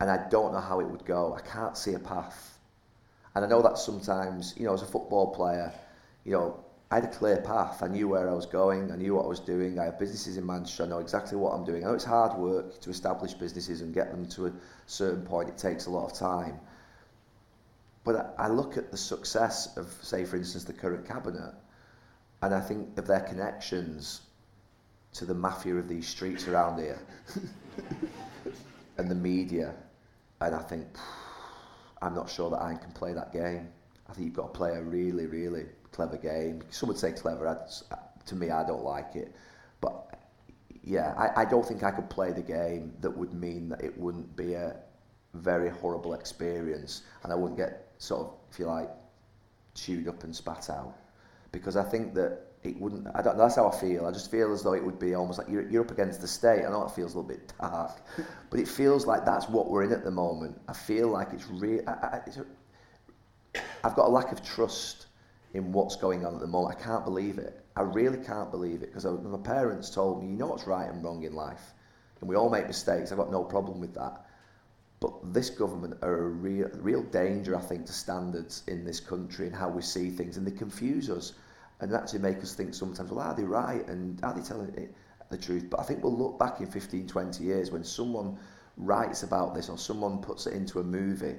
and I don't know how it would go. I can't see a path. And I know that sometimes, you know, as a football player, you know, I had a clear path. I knew where I was going. I knew what I was doing. I have businesses in Manchester. I know exactly what I'm doing. I know it's hard work to establish businesses and get them to a certain point. It takes a lot of time. But I, look at the success of, say, for instance, the current cabinet, and I think of their connections to the mafia of these streets around here and the media. And I think, I'm not sure that I can play that game. I think you've got to play a really, really clever game. Some would say clever. I, to me, I don't like it. But yeah, I, I don't think I could play the game that would mean that it wouldn't be a very horrible experience and I wouldn't get sort of, if you like, chewed up and spat out. Because I think that it wouldn't, I don't, know, that's how I feel. I just feel as though it would be almost like you're, you're up against the state. I know it feels a little bit dark, but it feels like that's what we're in at the moment. I feel like it's real. I've got a lack of trust in what's going on at the moment. I can't believe it. I really can't believe it because my parents told me, you know what's right and wrong in life, and we all make mistakes. I've got no problem with that. But this government are a real, real danger, I think, to standards in this country and how we see things, and they confuse us and actually make us think sometimes, well, are they right and are they telling it, the truth? But I think we'll look back in 15, 20 years when someone writes about this or someone puts it into a movie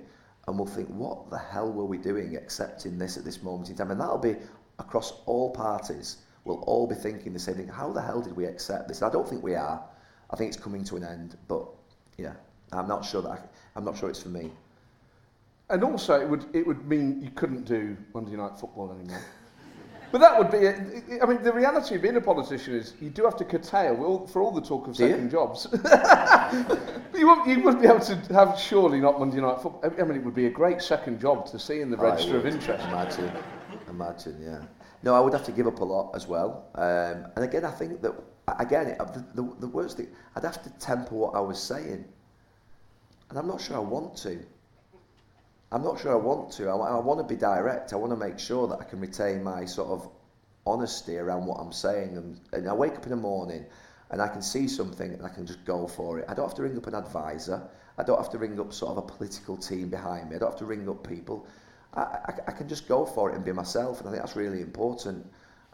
and we'll think, what the hell were we doing accepting this at this moment in time? And that'll be across all parties. We'll all be thinking the same thing. How the hell did we accept this? I don't think we are. I think it's coming to an end. But yeah, I'm not sure that I, I'm not sure it's for me. And also, it would it would mean you couldn't do Monday night football anymore. But that would be, I mean, the reality of being a politician is you do have to curtail for all the talk of second jobs. you, would, you would be able to have surely not Monday night football. I mean, it would be a great second job to see in the register of interest. Imagine, imagine, yeah. No, I would have to give up a lot as well. Um, and again, I think that, again, the, the, the worst thing, I'd have to temper what I was saying. And I'm not sure I want to. I'm not sure I want to. I, I want to be direct. I want to make sure that I can retain my sort of honesty around what I'm saying. And, and I wake up in the morning and I can see something and I can just go for it. I don't have to ring up an advisor. I don't have to ring up sort of a political team behind me. I don't have to ring up people. I, I, I can just go for it and be myself. And I think that's really important.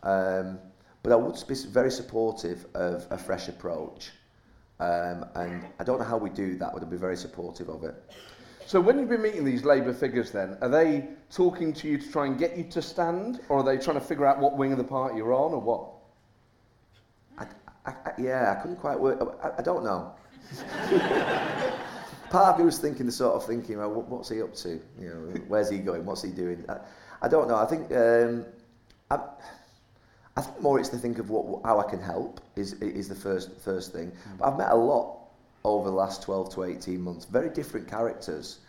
Um, but I would be very supportive of a fresh approach. Um, and I don't know how we do that, but I'd be very supportive of it. So when you've been meeting these Labour figures then, are they talking to you to try and get you to stand, or are they trying to figure out what wing of the party you're on, or what? I, I, I, yeah, I couldn't quite work. I, don't know. Part of me was thinking the sort of thinking, well, what's he up to? You know, where's he going? What's he doing? I, don't know. I think um, I, think more it's to think of what how I can help is is the first first thing. But I've met a lot over the last 12 to 18 months. Very different characters.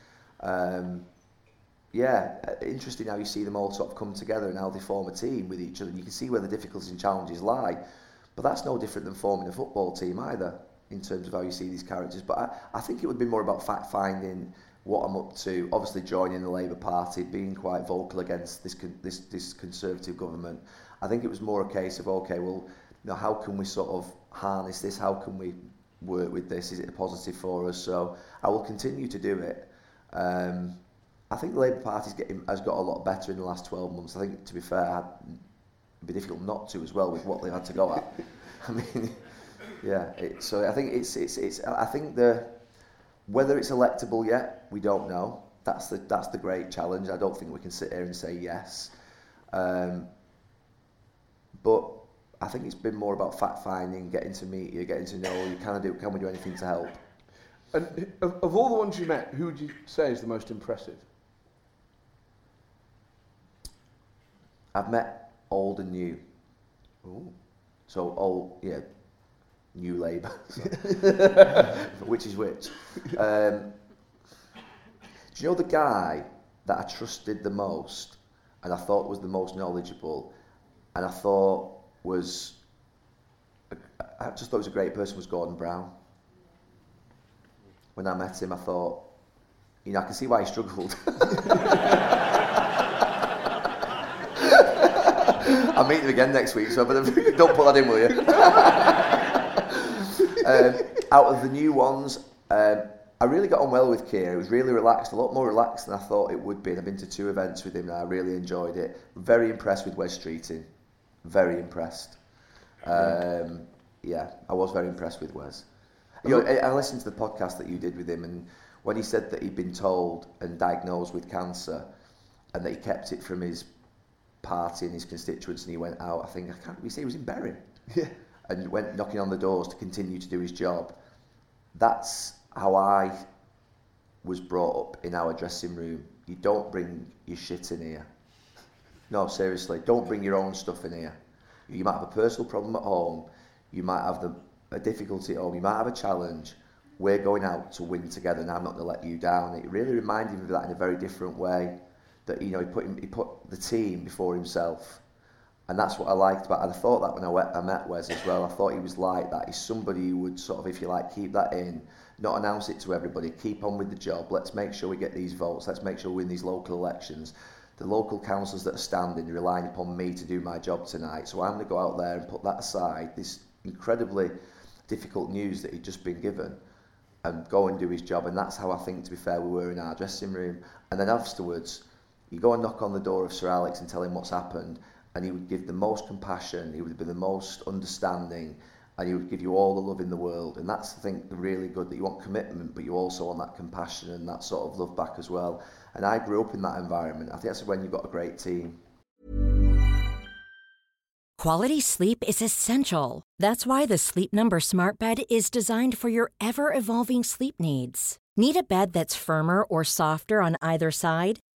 Um, yeah, uh, interesting how you see them all sort of come together and how they form a team with each other. You can see where the difficulties and challenges lie, but that's no different than forming a football team either in terms of how you see these characters. But I, I think it would be more about fact finding what I'm up to. Obviously, joining the Labour Party, being quite vocal against this this this Conservative government. I think it was more a case of okay, well, you know, how can we sort of harness this? How can we work with this? Is it a positive for us? So I will continue to do it. Um, I think the Labour Party has got a lot better in the last 12 months. I think, to be fair, it'd be difficult not to as well with what they had to go at. I mean, yeah. It, so I think it's it's it's. I think the whether it's electable yet, we don't know. That's the that's the great challenge. I don't think we can sit here and say yes. Um, but I think it's been more about fact finding, getting to meet you, getting to know you. Can I do? Can we do anything to help? And of, of all the ones you met, who would you say is the most impressive? I've met old and new. Ooh. So old, yeah, new Labour. which is which? Um, do you know the guy that I trusted the most, and I thought was the most knowledgeable, and I thought was, I just thought he was a great person, was Gordon Brown. When I met him, I thought, you know, I can see why he struggled. I'll meet him again next week, so but don't put that in, will you? um, out of the new ones, um, I really got on well with Keir. It was really relaxed, a lot more relaxed than I thought it would be. I've been to two events with him and I really enjoyed it. Very impressed with Wes Streeting. Very impressed. Um, yeah, I was very impressed with Wes. You know, I, listened to the podcast that you did with him, and when he said that he'd been told and diagnosed with cancer, and that he kept it from his party and his constituents, and he went out. I think I can't. We say he was in Bury, Yeah. and went knocking on the doors to continue to do his job. That's how I was brought up in our dressing room. You don't bring your shit in here. No, seriously, don't bring your own stuff in here. You might have a personal problem at home. You might have the, a difficulty at home. You might have a challenge. We're going out to win together, and I'm not going to let you down. It really reminded me of that in a very different way. That you know, he put him, he put the team before himself, and that's what I liked. And I thought that when I, went, I met Wes as well. I thought he was like that. He's somebody who would sort of, if you like, keep that in, not announce it to everybody. Keep on with the job. Let's make sure we get these votes. Let's make sure we win these local elections. The local councillors that are standing relying upon me to do my job tonight. So I'm going to go out there and put that aside. This incredibly difficult news that he'd just been given and go and do his job. And that's how I think, to be fair, we were in our dressing room. And then afterwards, you go and knock on the door of Sir Alex and tell him what's happened, and he would give the most compassion, he would be the most understanding, and he would give you all the love in the world. And that's, I think, really good that you want commitment, but you also want that compassion and that sort of love back as well. And I grew up in that environment. I think that's when you've got a great team. Quality sleep is essential. That's why the Sleep Number Smart Bed is designed for your ever evolving sleep needs. Need a bed that's firmer or softer on either side?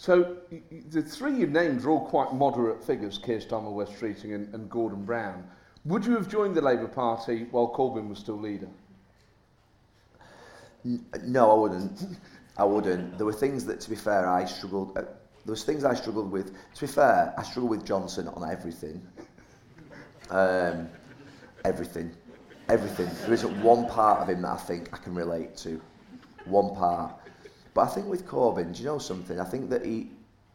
So the three you named are all quite moderate figures, Keir Starmer, Wes Streeting and, and Gordon Brown. Would you have joined the Labour Party while Corbyn was still leader? No, I wouldn't. I wouldn't. There were things that, to be fair, I struggled. Uh, there was things I struggled with. To be fair, I struggled with Johnson on everything. Um, everything, everything. There isn't one part of him that I think I can relate to. One part. But I think with Corbyn, do you know something? I think that he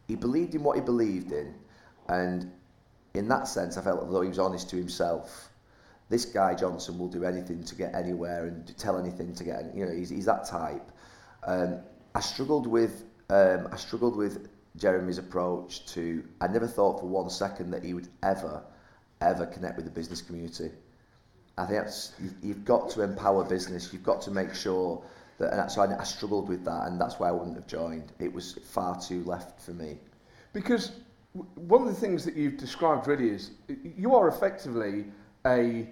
he believed in what he believed in, and in that sense, I felt as though he was honest to himself. This guy Johnson will do anything to get anywhere and tell anything to get. You know, he's he's that type. Um, I struggled with um, I struggled with Jeremy's approach to. I never thought for one second that he would ever, ever connect with the business community. I think that's you've got to empower business. You've got to make sure that. And so I, I struggled with that, and that's why I wouldn't have joined. It was far too left for me. Because one of the things that you've described really is you are effectively a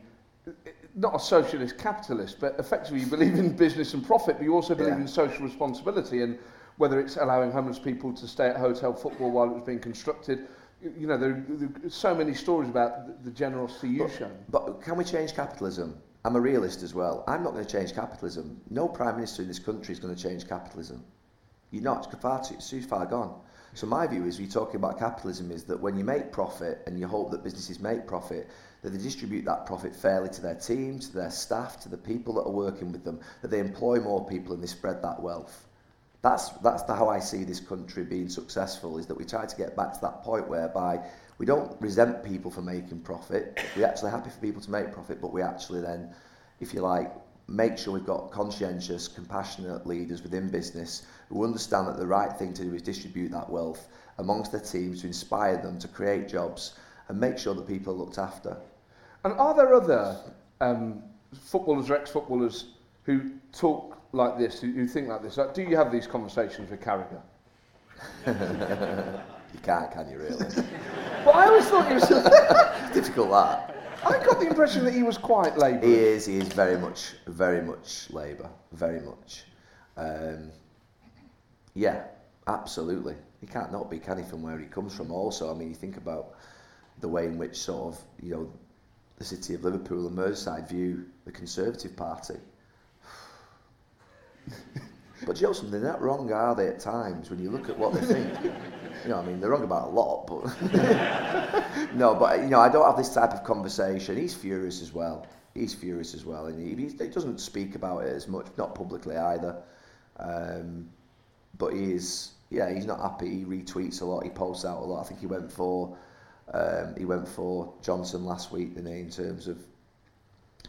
not a socialist capitalist, but effectively you believe in business and profit, but you also believe Yeah. in social responsibility and whether it's allowing homeless people to stay at hotel football while it was being constructed. You know, there, there are so many stories about the, the generosity you've shown. But can we change capitalism? I'm a realist as well. I'm not going to change capitalism. No prime minister in this country is going to change capitalism. You're not. It's far too, too far gone. So my view is, we're talking about capitalism, is that when you make profit and you hope that businesses make profit, that they distribute that profit fairly to their teams, to their staff, to the people that are working with them, that they employ more people and they spread that wealth. That's that's the, how I see this country being successful. Is that we try to get back to that point whereby we don't resent people for making profit. We're actually happy for people to make profit, but we actually then, if you like, make sure we've got conscientious, compassionate leaders within business who understand that the right thing to do is distribute that wealth amongst their teams to inspire them to create jobs and make sure that people are looked after. And are there other um, footballers or ex-footballers who talk like this, who, who think like this. Like, do you have these conversations with Carragher? You can't, can you really? Well, I always thought he was. Difficult that. I got the impression that he was quite Labour. He is. He is very much, very much Labour. Very much. Um, yeah, absolutely. He can't not be, can he, from where he comes from? Also, I mean, you think about the way in which sort of you know the city of Liverpool and Merseyside view the Conservative Party. but you know something, they're not wrong, are they? At times, when you look at what they think. You know, I mean, they're wrong about a lot, but no, but you know, I don't have this type of conversation. He's furious as well. He's furious as well, and he, he doesn't speak about it as much, not publicly either. Um, but he is, yeah, he's not happy. He retweets a lot. He posts out a lot. I think he went for, um, he went for Johnson last week, didn't he, in terms of.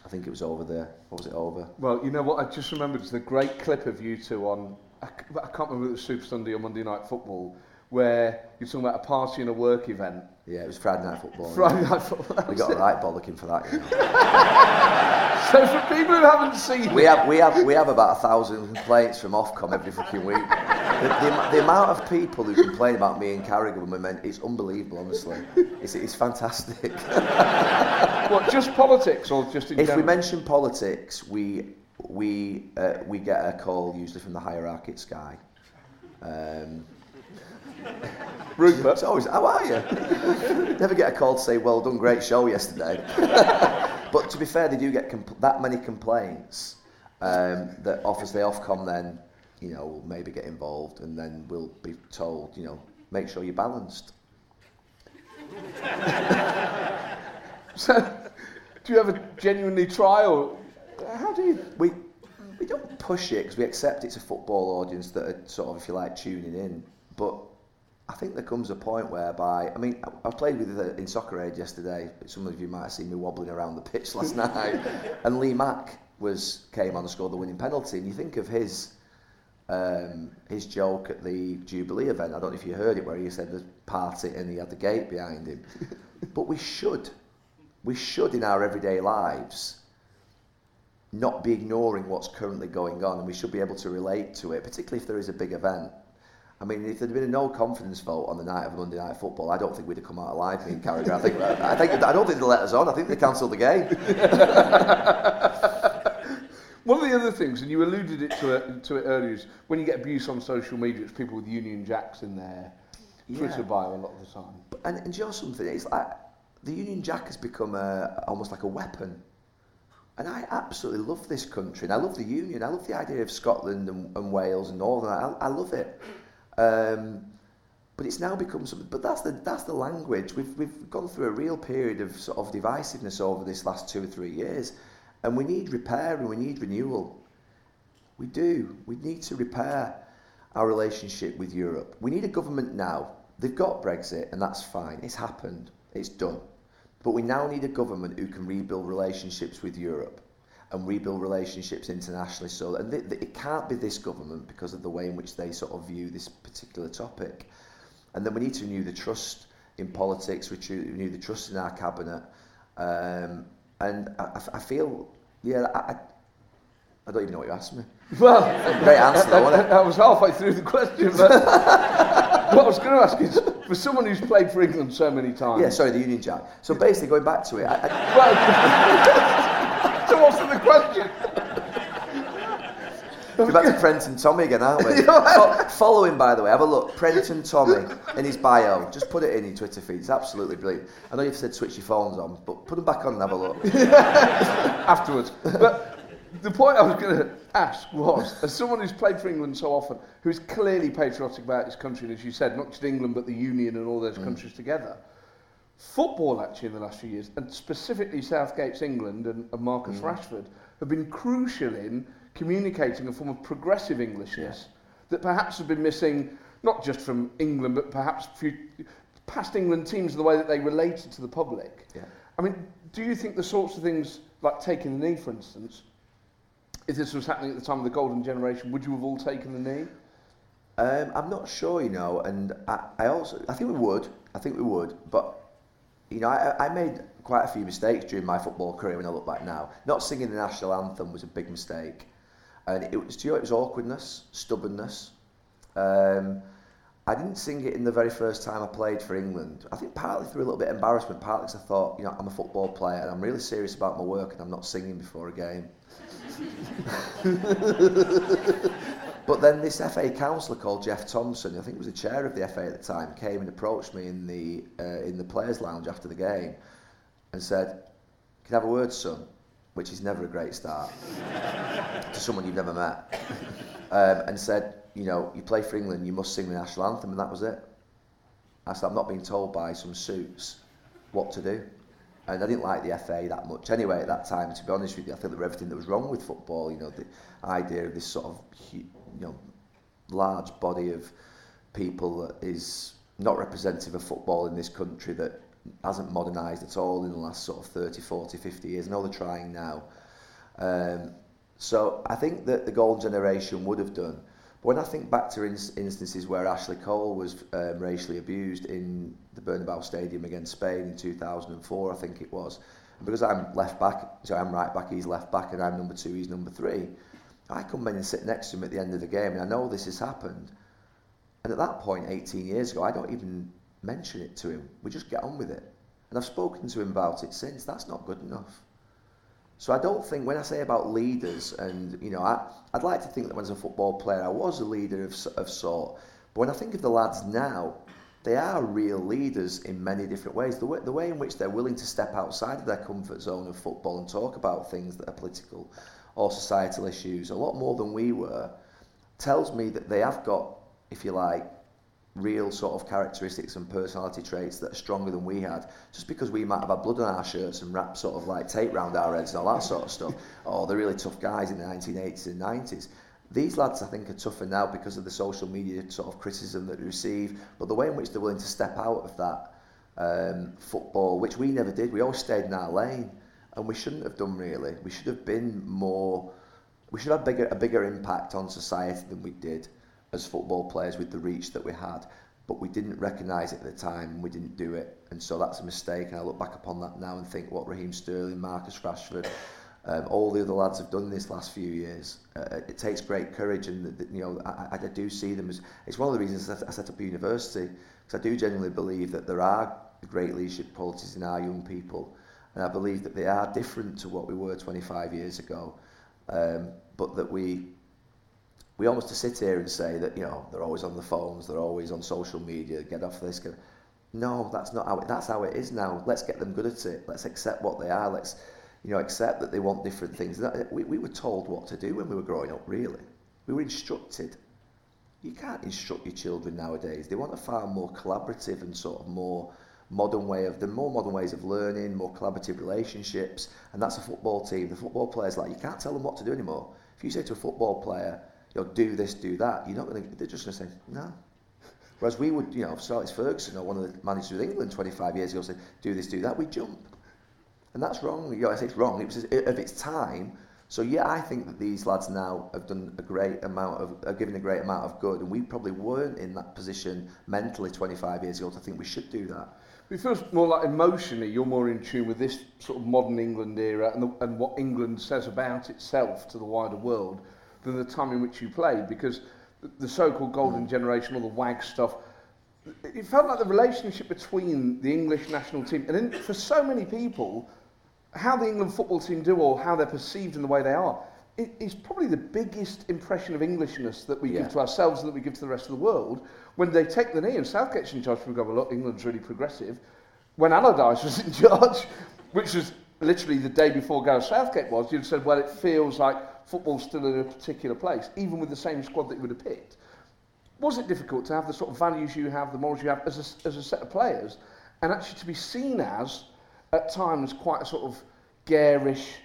I think it was over there. What was it over? Well, you know what? I just remembered it's the great clip of you two on. I can't remember if it was Super Sunday or Monday Night Football, where you're talking about a party and a work event. Yeah, it was Friday night football. Friday Night Football. We got a it. right bollocking for that. You know. So for people who haven't seen We it, have we have we have about a thousand complaints from Ofcom every fucking week. The, the, the amount of people who complain about me and Carragher when we meant it's unbelievable. Honestly, it's it's fantastic. what just politics or just if we mention politics, we we uh, we get a call usually from the hierarchy at Sky. Um, Rupert. it's always how are you? Never get a call to say well done, great show yesterday. but to be fair, they do get compl- that many complaints um, that obviously Ofcom then you know will maybe get involved and then we'll be told you know make sure you're balanced. So, do you ever genuinely try, or how do you? we we don't push it because we accept it's a football audience that are sort of, if you like, tuning in. But I think there comes a point whereby, I mean, I, I played with in Soccer Aid yesterday. Some of you might have seen me wobbling around the pitch last night, and Lee Mack was came on and scored the winning penalty. And you think of his um, his joke at the Jubilee event. I don't know if you heard it, where he said the party and he had the gate behind him. but we should, we should in our everyday lives not be ignoring what's currently going on, and we should be able to relate to it, particularly if there is a big event. I mean, if there'd been a no confidence vote on the night of Monday Night Football, I don't think we'd have come out alive, me and Carragher. I think, I think, I don't think they let us on. I think they cancelled the game. One of the other things, and you alluded it to it, to it earlier, is when you get abuse on social media, it's people with Union Jacks in their Twitter Yeah. bio a lot of the time. And, and you know something? It's like the Union Jack has become a, almost like a weapon. And I absolutely love this country, and I love the Union. I love the idea of Scotland and, and Wales and Northern. I, I love it. Um, but it's now become something. But that's the that's the language. We've we've gone through a real period of sort of divisiveness over this last two or three years, and we need repair and we need renewal. We do. We need to repair our relationship with Europe. We need a government now. They've got Brexit, and that's fine. It's happened. It's done. But we now need a government who can rebuild relationships with Europe and rebuild relationships internationally. So and th- th- it can't be this government because of the way in which they sort of view this particular topic. And then we need to renew the trust in politics, we renew renew the trust in our cabinet. Um, and I, I- I feel, yeah, I, I, I don't even know what you asked me. Well, Great answer, though, wasn't it? I was halfway through the question, but what I was going to ask is, for someone who's played for England so many times, Yeah, sorry, the Union Jack. So basically, going back to it, I, I, Well, so what's the question? we're back to Prent and Tommy again, aren't we? Fo- follow him, by the way. Have a look. Prent and Tommy in his bio. Just put it in your Twitter feed. It's absolutely brilliant. I know you've said switch your phones on, but put them back on and have a look. afterwards. But the point I was going to ask was, as someone who's played for England so often, who's clearly patriotic about his country, and as you said, not just England but the Union and all those mm. countries together, football actually in the last few years, and specifically Southgate's England and, and Marcus Rashford, have been crucial in communicating a form of progressive Englishness that perhaps has been missing, not just from England, but perhaps few, past England teams in the way that they related to the public. Yeah. I mean, do you think the sorts of things like taking the knee, for instance, if this was happening at the time of the golden generation, would you have all taken the knee? Um, I'm not sure, you know, and I, I also I think we would. I think we would, but you know, I, I made quite a few mistakes during my football career when I look back now. Not singing the national anthem was a big mistake. and it was, you know, it was awkwardness, stubbornness. Um, I didn't sing it in the very first time I played for England. I think partly through a little bit of embarrassment, partly because I thought, you know, I'm a football player and I'm really serious about my work and I'm not singing before a game. but then this FA councillor called Geoff Thompson, I think he was the chair of the FA at the time, came and approached me in the uh, in the players' lounge after the game, and said, "Can I have a word, son?" Which is never a great start to someone you've never met, um, and said, "You know, you play for England, you must sing the national anthem," and that was it. I said, "I'm not being told by some suits what to do." and I didn't like the FA that much anyway at that time. To be honest with you, I think there was everything that was wrong with football. You know, the idea of this sort of you know large body of people that is not representative of football in this country that hasn't modernised at all in the last sort of 30, 40, 50 years. I know they're trying now. Um, so I think that the golden generation would have done. But when I think back to in instances where Ashley Cole was um, racially abused in the Bernabeu Stadium against Spain in 2004, I think it was, because I'm left back, so I'm right back, he's left back, and I'm number two, he's number three, I come in and sit next to him at the end of the game, and I know this has happened. And at that point, 18 years ago, I don't even mention it to him. We just get on with it. And I've spoken to him about it since. That's not good enough. So I don't think when I say about leaders, and you know, I, I'd like to think that when I was a football player, I was a leader of, of sort. But when I think of the lads now, they are real leaders in many different ways. The way, the way in which they're willing to step outside of their comfort zone of football and talk about things that are political or societal issues a lot more than we were tells me that they have got, if you like, real sort of characteristics and personality traits that are stronger than we had. Just because we might have had blood on our shirts and wrap sort of like tape round our heads and all that sort of stuff, or the really tough guys in the 1980s and 90s. These lads, I think, are tougher now because of the social media sort of criticism that they receive, but the way in which they're willing to step out of that um, football, which we never did, we always stayed in our lane, and we shouldn't have done really. We should have been more, we should have bigger, a bigger impact on society than we did as football players with the reach that we had. But we didn't recognise it at the time and we didn't do it. And so that's a mistake. And I look back upon that now and think what Raheem Sterling, Marcus Rashford, um, all the other lads have done this last few years. Uh, it takes great courage, and you know I, I do see them as it's one of the reasons I set up a university because I do genuinely believe that there are great leadership qualities in our young people, and I believe that they are different to what we were 25 years ago, um, but that we we almost to sit here and say that you know they're always on the phones, they're always on social media, get off this. Get... No, that's not how it, that's how it is now. Let's get them good at it. Let's accept what they are. Let's you know accept that they want different things. We, we were told what to do when we were growing up. Really, we were instructed. You can't instruct your children nowadays. They want a far more collaborative and sort of more modern way of the more modern ways of learning, more collaborative relationships, and that's a football team. The football players like you can't tell them what to do anymore. If you say to a football player, you know, do this, do that. You're not going to, they're just going to say, no. Whereas we would, you know, Sir Ferguson, or one of the managers of England 25 years ago, said, do this, do that, we jump. And that's wrong. You know, I say it's wrong. It was of its time. So yeah, I think that these lads now have done a great amount of, are given a great amount of good, and we probably weren't in that position mentally 25 years ago to think we should do that. It feels more like emotionally you're more in tune with this sort of modern England era and, the, and what England says about itself to the wider world than the time in which you played because the so-called golden mm. generation, all the WAG stuff, it felt like the relationship between the English national team and in, for so many people, how the England football team do or how they're perceived in the way they are, is probably the biggest impression of Englishness that we yeah. give to ourselves and that we give to the rest of the world. When they take the knee and Southgate's in charge, we go, well, look, England's really progressive. When Allardyce was in charge, which was literally the day before Gareth Southgate was, you'd have said, well, it feels like football's still in a particular place, even with the same squad that you would have picked. Was it difficult to have the sort of values you have, the morals you have as a, as a set of players, and actually to be seen as, at times, quite a sort of garish,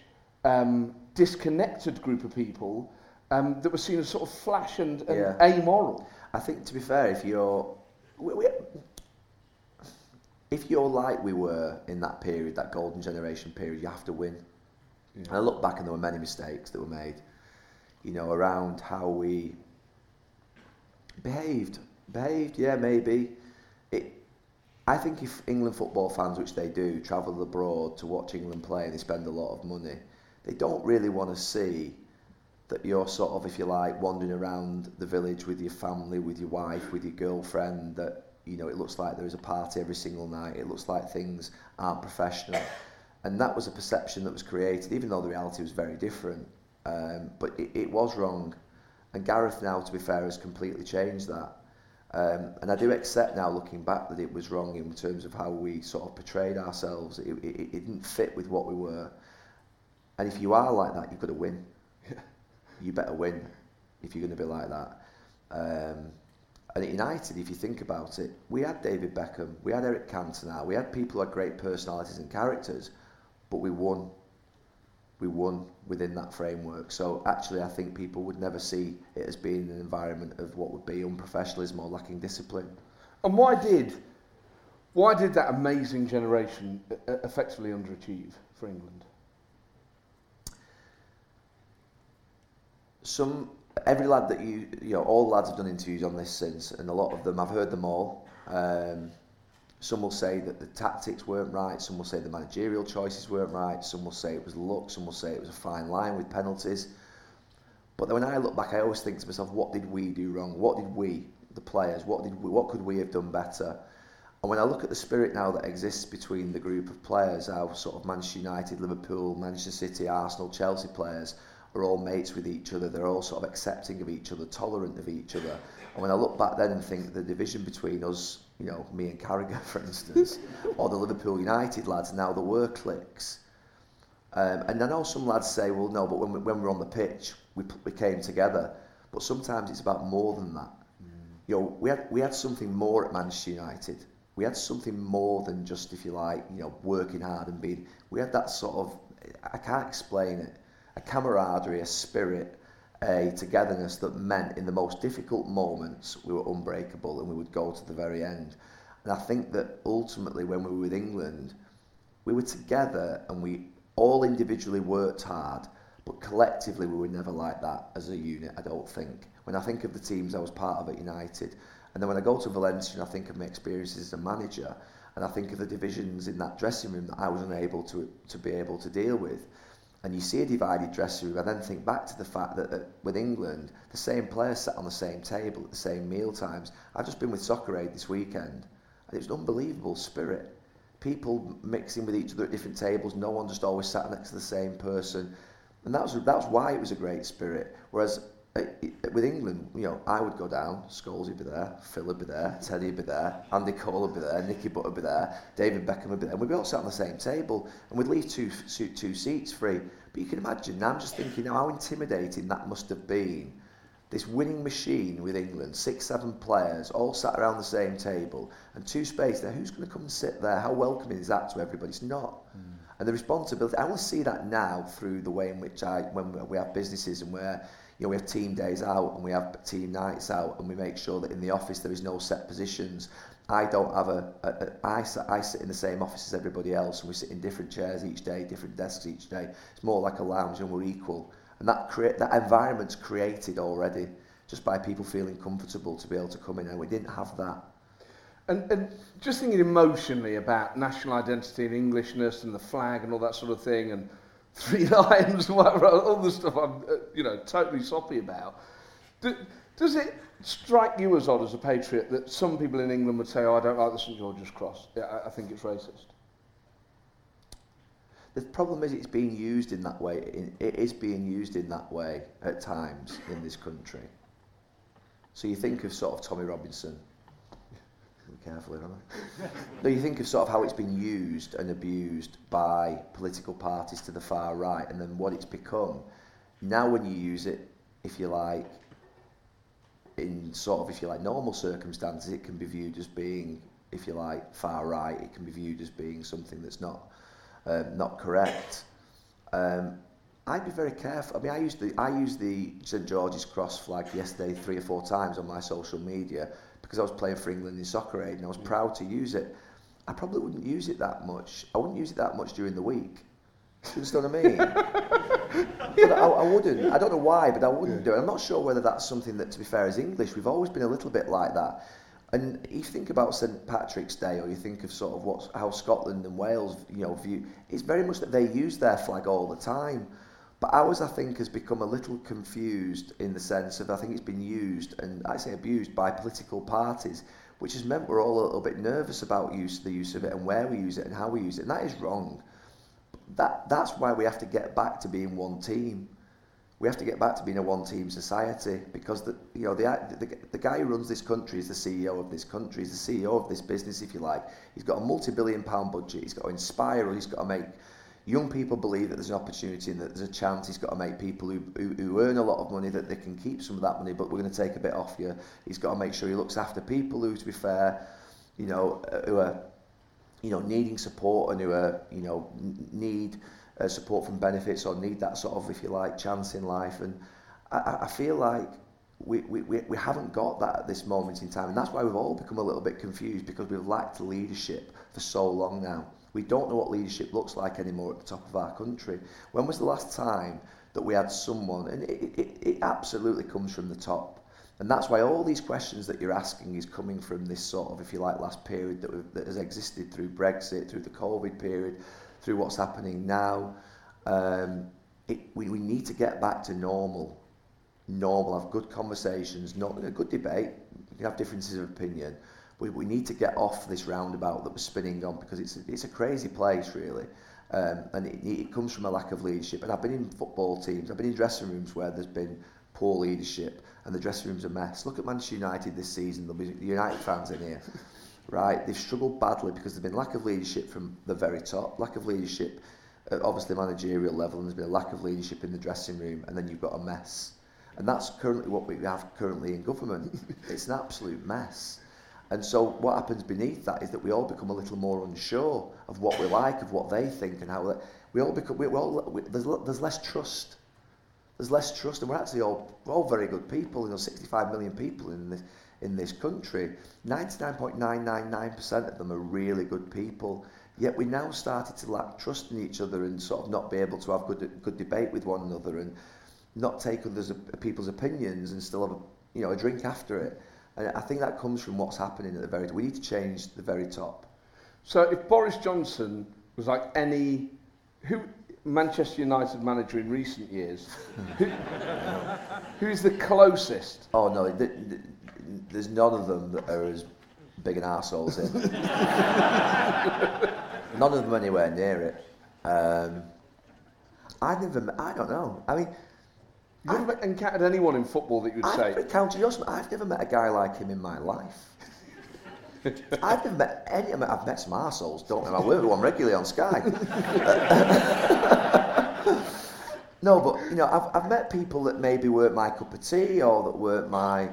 um, disconnected group of people um, that were seen as sort of flash and, and yeah. amoral? I think, to be fair, if you're... We, we, if you're like we were in that period, that golden generation period, you have to win. Yeah. And I look back and there were many mistakes that were made, you know, around how we behaved. Behaved, yeah, maybe. It, I think if England football fans, which they do, travel abroad to watch England play and they spend a lot of money, they don't really want to see that you're sort of, if you like, wandering around the village with your family, with your wife, with your girlfriend, that, you know, it looks like there is a party every single night. It looks like things aren't professional. And that was a perception that was created, even though the reality was very different. Um, but it, it was wrong. And Gareth now, to be fair, has completely changed that. Um, and I do accept now, looking back, that it was wrong in terms of how we sort of portrayed ourselves. It, it, it didn't fit with what we were. And if you are like that, you've got to win. you better win if you're going to be like that. Um, and at United, if you think about it, we had David Beckham, we had Eric Cantona, we had people who had great personalities and characters, but we won. We won within that framework. So actually, I think people would never see it as being an environment of what would be unprofessionalism or lacking discipline. And why did, why did that amazing generation effectively underachieve for England? Some every lad that you you know all lads have done interviews on this since and a lot of them I've heard them all. Um, some will say that the tactics weren't right some will say the managerial choices weren't right some will say it was luck some will say it was a fine line with penalties. But then when I look back I always think to myself what did we do wrong? What did we the players what did we, what could we have done better? And when I look at the spirit now that exists between the group of players, our sort of Manchester United, Liverpool, Manchester City, Arsenal, Chelsea players, are all mates with each other. They're all sort of accepting of each other, tolerant of each other. And when I look back then and think the division between us, you know, me and Carragher, for instance, or the Liverpool United lads, now there were cliques. Um, and I know some lads say, well, no, but when, we, when we're on the pitch, we, we came together. But sometimes it's about more than that. Mm. You know, we had, we had something more at Manchester United. We had something more than just, if you like, you know, working hard and being. We had that sort of. I can't explain it a camaraderie, a spirit, a togetherness that meant in the most difficult moments we were unbreakable and we would go to the very end. And I think that ultimately when we were with England, we were together and we all individually worked hard, but collectively we were never like that as a unit, I don't think. When I think of the teams I was part of at United, and then when I go to Valencia and I think of my experiences as a manager, and I think of the divisions in that dressing room that I was unable to, to be able to deal with, and you see a divided dressing room, I then think back to the fact that, that with England, the same players sat on the same table at the same meal times. I've just been with Soccer Aid this weekend, and it was an unbelievable spirit. People mixing with each other at different tables, no one just always sat next to the same person. And that was, that was why it was a great spirit. Whereas with England, you know, I would go down, Scholes would be there, Phil would be there, Teddy would be there, Andy Cole would be there, Nicky Butt would be there, David Beckham would be there, and we'd be all sat on the same table, and we'd leave two, two seats free. But you can imagine, now I'm just thinking now how intimidating that must have been. This winning machine with England, six, seven players, all sat around the same table, and two spaces there. Who's going to come and sit there? How welcoming is that to everybody? It's not. Mm. And the responsibility, I want to see that now through the way in which I, when we have businesses and where you know, we have team days out and we have team nights out and we make sure that in the office there is no set positions. I don't have a, a, a I, I sit in the same office as everybody else and we sit in different chairs each day, different desks each day. It's more like a lounge and we're equal. And that create that environment's created already just by people feeling comfortable to be able to come in and we didn't have that. And, and just thinking emotionally about national identity and Englishness and the flag and all that sort of thing and Three Lions, all the stuff I'm, uh, you know, totally soppy about. Do, does it strike you as odd as a patriot that some people in England would say, oh, I don't like the St George's Cross. Yeah, I, I think it's racist. The problem is it's being used in that way. It is being used in that way at times in this country. So you think of sort of Tommy Robinson, careful here, no, you think of sort of how it's been used and abused by political parties to the far right, and then what it's become. Now, when you use it, if you like, in sort of, if you like, normal circumstances, it can be viewed as being, if you like, far right. It can be viewed as being something that's not, um, not correct. Um, I'd be very careful. I mean, I used the I used the St George's Cross flag yesterday three or four times on my social media because I was playing for England in soccer aid and I was mm. proud to use it. I probably wouldn't use it that much. I wouldn't use it that much during the week. You understand what I mean? I, I, wouldn't. I don't know why, but I wouldn't do it. I'm not sure whether that's something that, to be fair, is English. We've always been a little bit like that. And if you think about St Patrick's Day, or you think of sort of what how Scotland and Wales, you know, view. It's very much that they use their flag all the time. But ours, I think, has become a little confused in the sense of I think it's been used and I say abused by political parties, which has meant we're all a little bit nervous about use the use of it and where we use it and how we use it, and that is wrong. That that's why we have to get back to being one team. We have to get back to being a one-team society because the you know the, the the guy who runs this country is the CEO of this country. He's the CEO of this business, if you like. He's got a multi-billion pound budget. He's got to inspire. He's got to make young people believe that there's an opportunity and that there's a chance he's got to make people who, who, who earn a lot of money that they can keep some of that money but we're going to take a bit off you. He's got to make sure he looks after people who to be fair you know uh, who are you know needing support and who are you know need uh, support from benefits or need that sort of if you like chance in life. And I, I feel like we, we, we haven't got that at this moment in time. And that's why we've all become a little bit confused because we've lacked leadership for so long now we don't know what leadership looks like anymore at the top of our country. When was the last time that we had someone, and it, it, it absolutely comes from the top. And that's why all these questions that you're asking is coming from this sort of, if you like, last period that, that has existed through Brexit, through the COVID period, through what's happening now. Um, it, we, we need to get back to normal. Normal, have good conversations, not a good debate. Can have differences of opinion, we, we need to get off this roundabout that we're spinning on because it's, it's a crazy place, really. Um, and it, it comes from a lack of leadership. And I've been in football teams, I've been in dressing rooms where there's been poor leadership and the dressing room's a mess. Look at Manchester United this season, there'll be United fans in here. right, they've struggled badly because there's been lack of leadership from the very top, lack of leadership at obviously managerial level, and there's been a lack of leadership in the dressing room, and then you've got a mess. And that's currently what we have currently in government. it's an absolute mess. And so what happens beneath that is that we all become a little more unsure of what we like, of what they think, and how we all become. We, we all we, there's there's less trust. There's less trust, and we're actually all we're all very good people. You know, 65 million people in this in this country. 99.999% of them are really good people. Yet we now started to lack trust in each other and sort of not be able to have good good debate with one another and not take others people's opinions and still have a, you know a drink after it. And I think that comes from what's happening at the very. We need to change the very top. So if Boris Johnson was like any who Manchester United manager in recent years, who, who is the closest? Oh no, the, the, there's none of them that are as big an arseholes in. none of them anywhere near it. Um, I never, I don't know. I mean, you have never encountered anyone in football that you'd say. I've say? Never encountered Yossman. I've never met a guy like him in my life. I've never met any. I mean, I've met some arseholes, don't I? I work with one regularly on Sky. no, but you know, I've, I've met people that maybe weren't my cup of tea or that weren't my,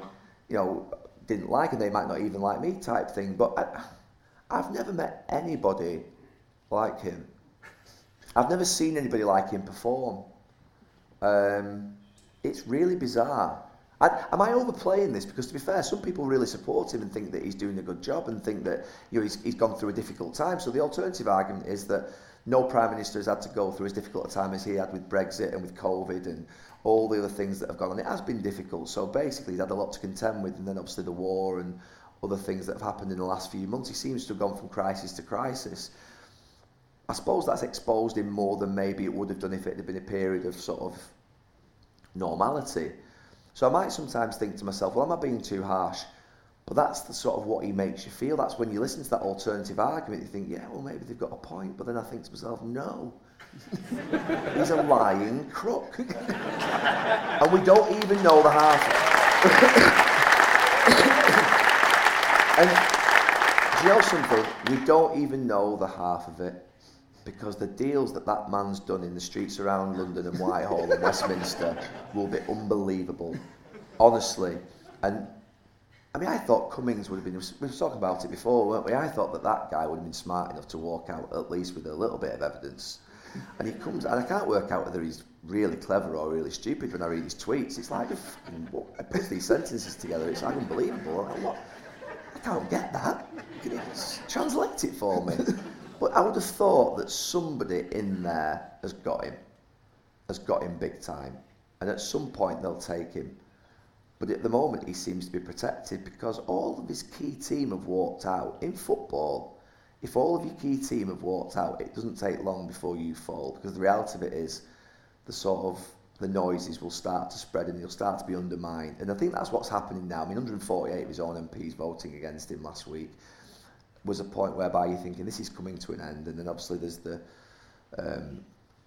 you know, didn't like and they might not even like me type thing. But I, I've never met anybody like him. I've never seen anybody like him perform. Um, it's really bizarre. I, am I overplaying this? Because to be fair, some people really support him and think that he's doing a good job and think that you know he's, he's gone through a difficult time. So the alternative argument is that no prime minister has had to go through as difficult a time as he had with Brexit and with COVID and all the other things that have gone on. It has been difficult. So basically, he's had a lot to contend with, and then obviously the war and other things that have happened in the last few months. He seems to have gone from crisis to crisis. I suppose that's exposed him more than maybe it would have done if it had been a period of sort of normality. So I might sometimes think to myself, well, am I being too harsh? But that's the sort of what he makes you feel. That's when you listen to that alternative argument, you think, yeah, well, maybe they've got a point. But then I think to myself, no. He's a lying crook. and we don't even know the half. and do you know something? We don't even know the half of it because the deals that that man's done in the streets around London and Whitehall and Westminster will be unbelievable, honestly. And I mean, I thought Cummings would have been. We were talking about it before, weren't we? I thought that that guy would have been smart enough to walk out at least with a little bit of evidence. And he comes, and I can't work out whether he's really clever or really stupid when I read his tweets. It's like, I put these sentences together, it's unbelievable. Like, what? I can't get that. Can you translate it for me? But I would have thought that somebody in there has got him, has got him big time, and at some point they'll take him. But at the moment he seems to be protected because all of his key team have walked out. In football, if all of your key team have walked out, it doesn't take long before you fall because the reality of it is the sort of the noises will start to spread and he'll start to be undermined. And I think that's what's happening now. I mean, 148 of his own MPs voting against him last week was a point whereby you're thinking this is coming to an end, and then obviously there's the um,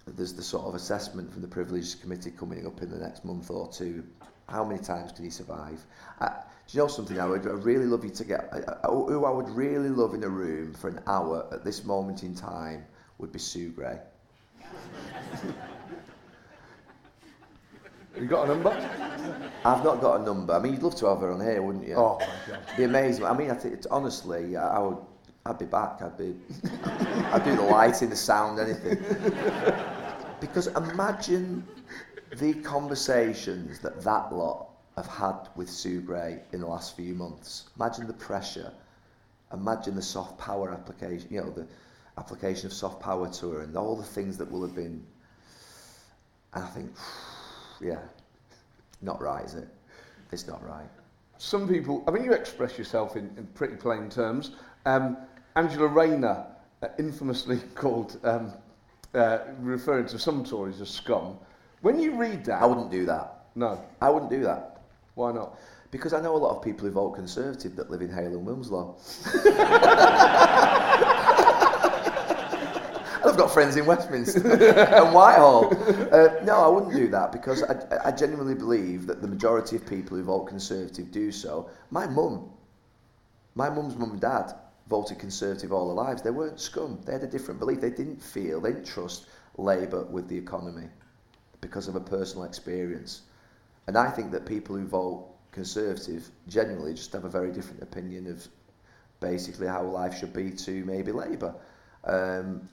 there's the sort of assessment from the privileged committee coming up in the next month or two. How many times can he survive? Uh, do you know something? I would I'd really love you to get. Uh, who I would really love in a room for an hour at this moment in time would be Sue Gray. You got a number? I've not got a number. I mean, you'd love to have her on here, wouldn't you? Oh my god. Be amazing. I mean, I think it's, honestly, I, I would. I'd be back. I'd be. I'd do the lighting, the sound, anything. Because imagine the conversations that that lot have had with Sue Gray in the last few months. Imagine the pressure. Imagine the soft power application. You know the application of soft power to her and all the things that will have been. And I think, yeah, not right, is it? It's not right. Some people, I mean, you express yourself in, in pretty plain terms. Um, Angela Rayner, uh, infamously called, um, uh, referring to some Tories as scum. When you read that, I wouldn't do that. no, I wouldn't do that. why not? Because I know a lot of people who vote Conservative that live in Hale and Wilmslow. I've got friends in Westminster and Whitehall. Uh, no, I wouldn't do that because I, I genuinely believe that the majority of people who vote Conservative do so. My mum, my mum's mum and dad voted Conservative all their lives. They weren't scum. They had a different belief. They didn't feel, they didn't trust Labour with the economy because of a personal experience. And I think that people who vote Conservative generally just have a very different opinion of basically how life should be to maybe Labour. Um,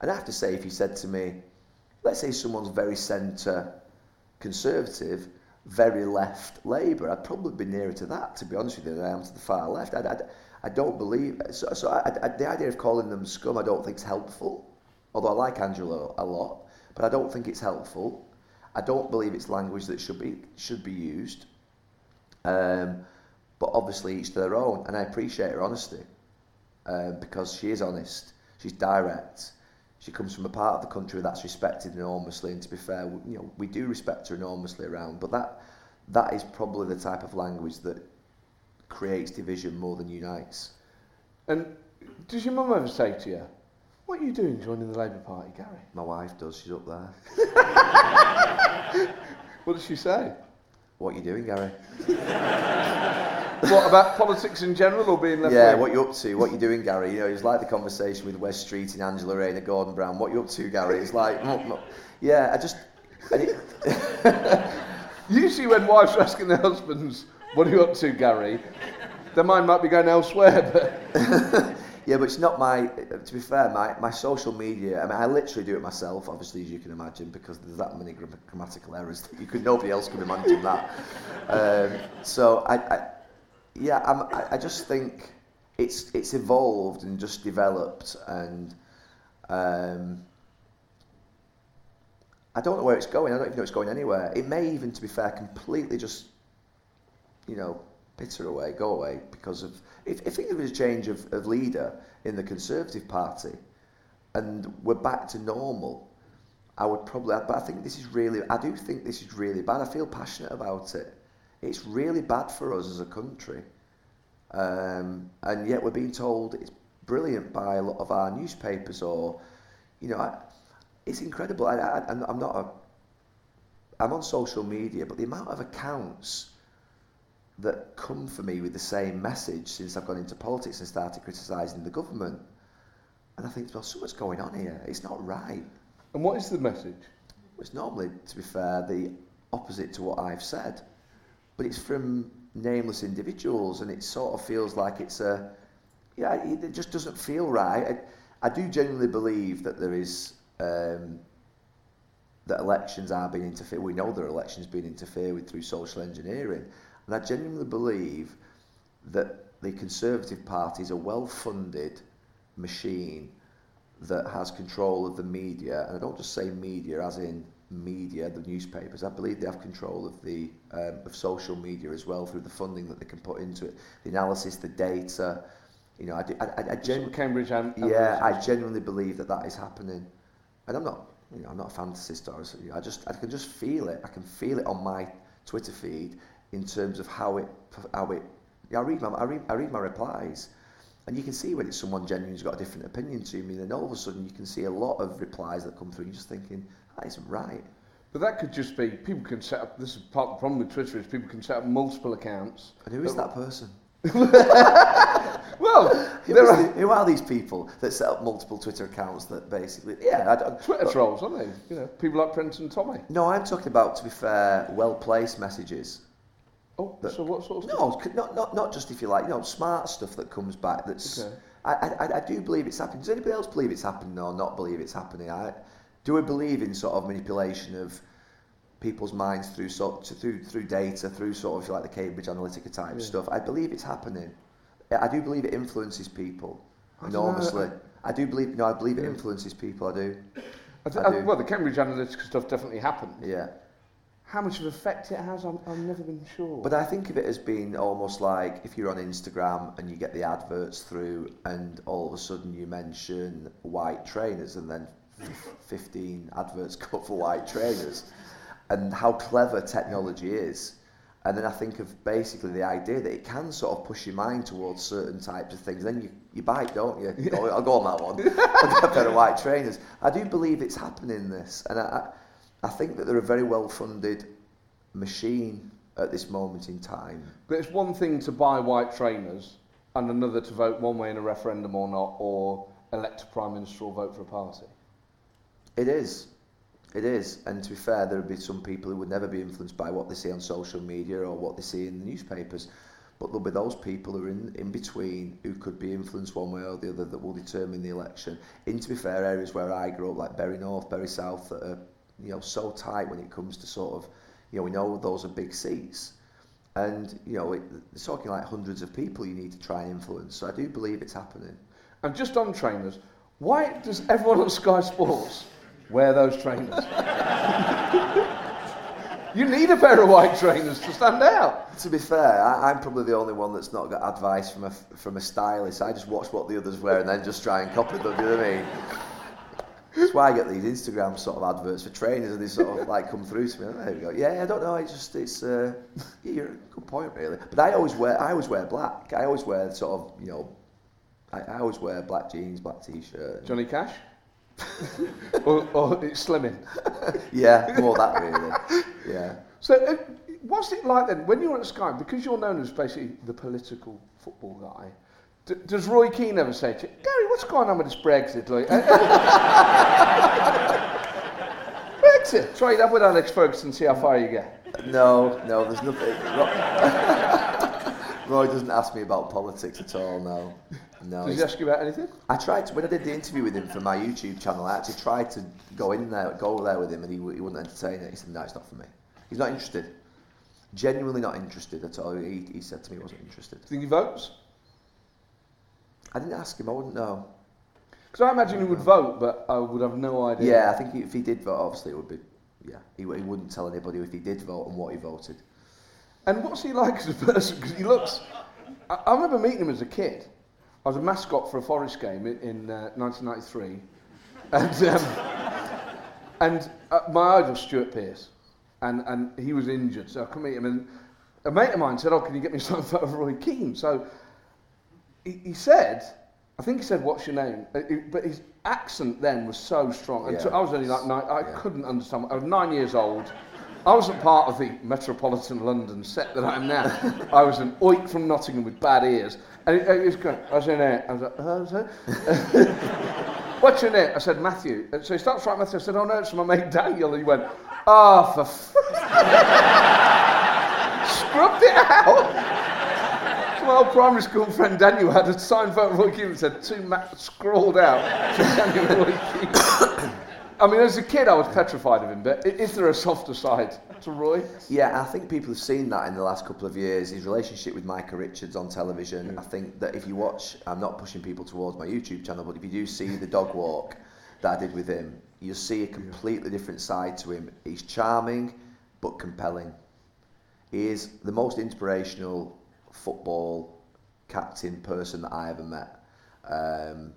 and I have to say, if you said to me, let's say someone's very centre Conservative, very left Labour, I'd probably be nearer to that, to be honest with you, than I am to the far left. I, I, I don't believe, so, so I, I, the idea of calling them scum I don't think is helpful, although I like Angela a lot, but I don't think it's helpful. I don't believe it's language that should be should be used. Um, but obviously each to their own, and I appreciate her honesty um, because she is honest. She's direct. She comes from a part of the country that's respected enormously, and to be fair, you know, we do respect her enormously around. But that that is probably the type of language that creates division more than unites. And does your mum ever say to you, what are you doing joining the Labour Party, Gary? My wife does. She's up there. What does she say? What are you doing, Gary? what, about politics in general or being left Yeah, wing? what you up to? What you doing, Gary? You know, it's like the conversation with Wes Streeting and Angela Rayner, Gordon Brown. What you up to, Gary? It's like, yeah, I just, it, Usually when wives are asking their husbands, what are you up to, Gary? Their mind might be going elsewhere, but yeah, but it's not my. To be fair, my, my social media. I mean, I literally do it myself, obviously, as you can imagine, because there's that many gram- grammatical errors that you could. Nobody else could imagine that. Um, so I, I yeah, I'm, I, I just think it's it's evolved and just developed, and um, I don't know where it's going. I don't even know it's going anywhere. It may even, to be fair, completely just, you know, pitter away, go away because of. If, if there was a change of, of leader in the Conservative Party, and we're back to normal, I would probably. But I think this is really. I do think this is really bad. I feel passionate about it. It's really bad for us as a country, um, and yet we're being told it's brilliant by a lot of our newspapers or, you know, I, it's incredible. I, I, I'm not a. I'm on social media, but the amount of accounts that come for me with the same message since I've gone into politics and started criticising the government, and I think, well, something's going on here. It's not right. and what is the message? It's normally, to be fair, the opposite to what I've said, but it's from nameless individuals, and it sort of feels like it's a, yeah, it just doesn't feel right. I, I do genuinely believe that there is um, that elections are being interfered. We know there are elections being interfered with through social engineering, and I genuinely believe that the Conservative Party is a well-funded machine that has control of the media, and I don't just say media as in media, the newspapers. I believe they have control of the um, of social media as well through the funding that they can put into it, the analysis, the data. You know, I, do- I, I, I gen- Cambridge and yeah, I genuinely believe that that is happening, and I'm not you know, I'm not a fantasy star. You know, I just I can just feel it. I can feel it on my Twitter feed in terms of how it how it. Yeah, I read my I read, I read my replies, and you can see when it's someone genuine who's got a different opinion to me. Then all of a sudden you can see a lot of replies that come through. You're just thinking that isn't right. But that could just be people can set up. This is part of the problem with Twitter is people can set up multiple accounts. And who is that person? Well, Who, are the- who are these people that set up multiple Twitter accounts that basically? Yeah, I don't, Twitter trolls, aren't they? You know, people like Prince and Tommy. No, I'm talking about, to be fair, well placed messages. Oh, That- so what sort of No, c- not, not, not just if you like, you know, smart stuff that comes back. That's Okay. I, I, I do believe it's happening. Does anybody else believe it's happening or not believe it's happening? I, do we believe in sort of manipulation of people's minds through sort through through data, through sort of like the Cambridge Analytica type Yeah. stuff? I believe it's happening. I do believe it influences people I know, enormously. I- I do believe. No, I believe it influences people. I do. I th- I I- do. well, the Cambridge Analytica stuff definitely happened. Yeah. How much of an effect it has, I'm, I've never been sure. But I think of it as being almost like if you're on Instagram and you get the adverts through, and all of a sudden you mention white trainers, and then 15 adverts go for white trainers, and how clever technology is. And then I think of basically the idea that it can sort of push your mind towards certain types of things. Then you, you bite, don't you? I'll go on that one. I'll get a pair of white trainers. I do believe it's happening, this. And I, I think that they're a very well funded machine at this moment in time. But it's one thing to buy white trainers and another to vote one way in a referendum or not, or elect a prime minister or vote for a party. It is. It is. And to be fair, there would be some people who would never be influenced by what they see on social media or what they see in the newspapers. But there'll be those people who are in, in between who could be influenced one way or the other that will determine the election. In, to be fair, areas where I grew up, like Bury North, Bury South, that are you know, so tight when it comes to sort of, you know, we know those are big seats. And, you know, it, it's talking like hundreds of people you need to try and influence. So I do believe it's happening. And just on trainers, why does everyone at Sky Sports wear those trainers? you need a pair of white trainers to stand out. To be fair, I, I'm probably the only one that's not got advice from a from a stylist. I just watch what the others wear and then just try and copy them. do You know what I mean? That's why I get these Instagram sort of adverts for trainers, and they sort of like come through to me. There we go. Yeah, I don't know. It's just it's. Uh, yeah, you're a good point, really. But I always wear I always wear black. I always wear sort of you know. I, I always wear black jeans, black t-shirt. Johnny Cash? or, or it's slimming. Yeah, more that really. Yeah. So, uh, what's it like then when you're at Sky? Because you're known as basically the political football guy. D- does Roy Keane ever say to you, Gary, what's going on with this Brexit? Like, eh? Brexit. Try that with Alex Ferguson, see how far you get. No, no, there's nothing. Roy doesn't ask me about politics at all. No, no. Does he ask you about anything? I tried to, when I did the interview with him for my YouTube channel. I actually tried to go in there, go there with him, and he, he wouldn't entertain it. He said, "No, it's not for me. He's not interested. Genuinely not interested at all." He, he said to me, he wasn't interested. Do you think he votes? I didn't ask him. I wouldn't know. Because I imagine he would vote, but I would have no idea. Yeah, I think if he did vote, obviously it would be. Yeah, he, he wouldn't tell anybody if he did vote and what he voted. And what's he like as a person? Because he looks. I, I remember meeting him as a kid. I was a mascot for a Forest game in, in uh, 1993, and um, and uh, my idol Stuart Pearce, and and he was injured, so I couldn't meet him. And a mate of mine said, "Oh, can you get me some photo of Roy Keane?" So he, he said, I think he said, "What's your name?" But his accent then was so strong, and Yeah. so I was only like nine. I Yeah. couldn't understand. I was nine years old. I wasn't part of the metropolitan London set that I am now. I was an oik from Nottingham with bad ears, and he, was going, "I was in there." I was like, "Uh, it?" What's your name? I said Matthew. And so he starts writing Matthew. I said, "Oh no, it's my mate Daniel." And he went, "Ah, for." F-. Scrubbed it out. My old primary school friend Daniel had a signed photo of Roy Keane that said two ma- scrawled out for Daniel Roy Keane. I mean, as a kid, I was petrified of him, but is there a softer side to Roy? Yeah, I think people have seen that in the last couple of years. His relationship with Micah Richards on television. Hmm. I think that if you watch, I'm not pushing people towards my YouTube channel, but if you do see the dog walk that I did with him, you'll see a completely different side to him. He's charming, but compelling. He is the most inspirational football captain person that I ever met. Um,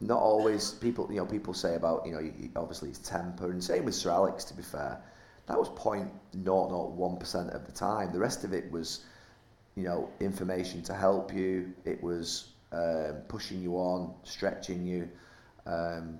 not always people. You know, people say about you know obviously his temper, and same with Sir Alex. To be fair, that was point not not one percent of the time. The rest of it was, you know, information to help you. It was um, pushing you on, stretching you. Um,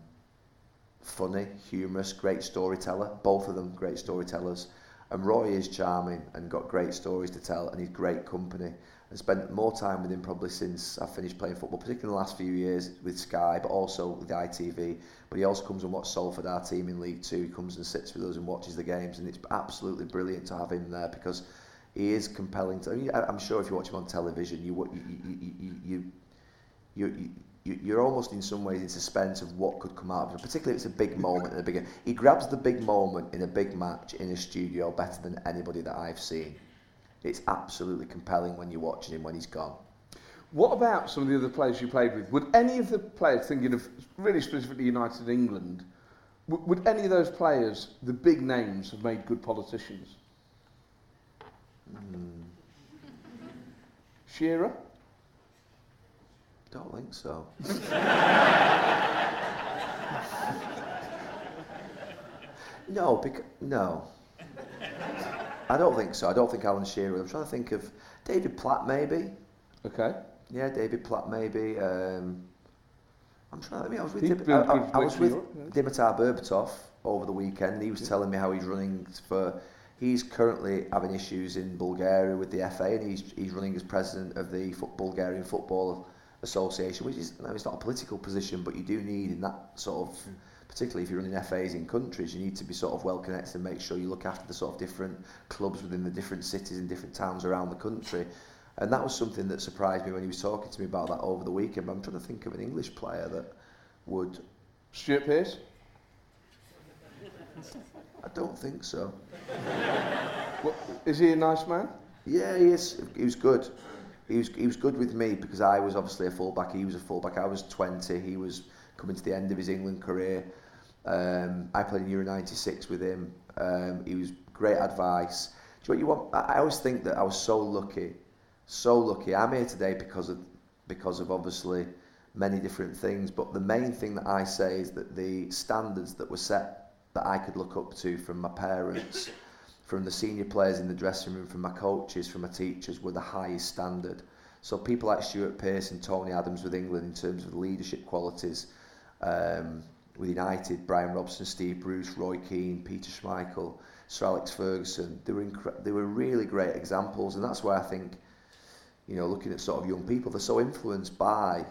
funny, humorous, great storyteller. Both of them great storytellers. And Roy is charming and got great stories to tell, and he's great company. I spent more time with him probably since I finished playing football, particularly in the last few years with Sky, but also with ITV. But he also comes and watches Salford, our team in League Two. He comes and sits with us and watches the games, and it's absolutely brilliant to have him there because he is compelling. To, I mean, I'm sure if you watch him on television, you you you you, you, you, you're almost in some ways in suspense of what could come out of it, particularly if it's a big moment in a big he grabs the big moment in a big match in a studio better than anybody that I've seen. It's absolutely compelling when you're watching him when he's gone. What about some of the other players you played with? Would any of the players, thinking of really specifically United England, would, would any of those players, the big names, have made good politicians? Mm. Shearer? Don't think so. no, because no. I don't think so. I don't think Alan Shearer. I'm trying to think of David Platt maybe. Okay. Yeah, David Platt maybe. Um, I'm trying. I mean, I was with Dim- I, I, I, was with Dimitar Berbatov over the weekend. He was yeah. telling me how he's running for. He's currently having issues in Bulgaria with the FA, and he's he's running as president of the Bulgarian Football association, which is no, it's not a political position, but you do need in that sort of, mm. particularly if you're running FAs in countries, you need to be sort of well connected and make sure you look after the sort of different clubs within the different cities and different towns around the country. And that was something that surprised me when he was talking to me about that over the weekend. But I'm trying to think of an English player that would. Stuart Pearce? I don't think so. Is he a nice man? Yeah, he is. He was good he was he was good with me because I was obviously a fullback. He was a fullback. I was 20. He was coming to the end of his England career. Um, I played in Euro 96 with him. Um, he was great advice. Do you know you want? I always think that I was so lucky, so lucky. I'm here today because of because of obviously many different things. But the main thing that I say is that the standards that were set that I could look up to from my parents from the senior players in the dressing room, from my coaches, from my teachers, were the highest standard. So people like Stuart Pearce and Tony Adams with England in terms of leadership qualities, um, with United, Brian Robson, Steve Bruce, Roy Keane, Peter Schmeichel, Sir Alex Ferguson, they were incre- they were really great examples, and that's why I think, you know, looking at sort of young people, they're so influenced by,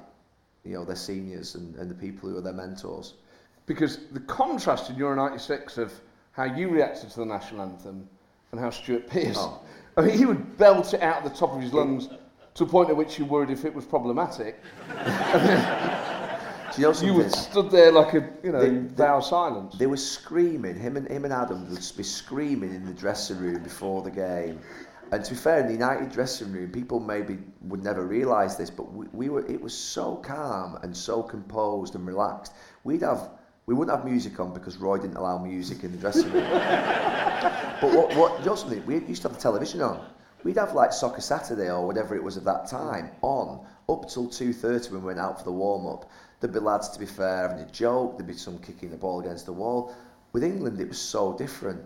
you know, their seniors and, and the people who are their mentors. Because the contrast in Euro 96 of how you reacted to the national anthem and how Stuart Pearce. Oh. I mean, he would belt it out of the top of his lungs to a point at which you worried if it was problematic. you, know you were stood there like a, you know, they, vow silence. They were screaming, him and, him and Adam would be screaming in the dressing room before the game. And to be fair, in the United dressing room, people maybe would never realise this, but we, we were, it was so calm and so composed and relaxed. We'd have we wouldn't have music on because Roy didn't allow music in the dressing room. but what, what, you know something? We used to have the television on. We'd have like Soccer Saturday or whatever it was at that time on up till 2.30 when we went out for the warm-up. There'd be lads, to be fair, having a joke. There'd be some kicking the ball against the wall. With England, it was so different.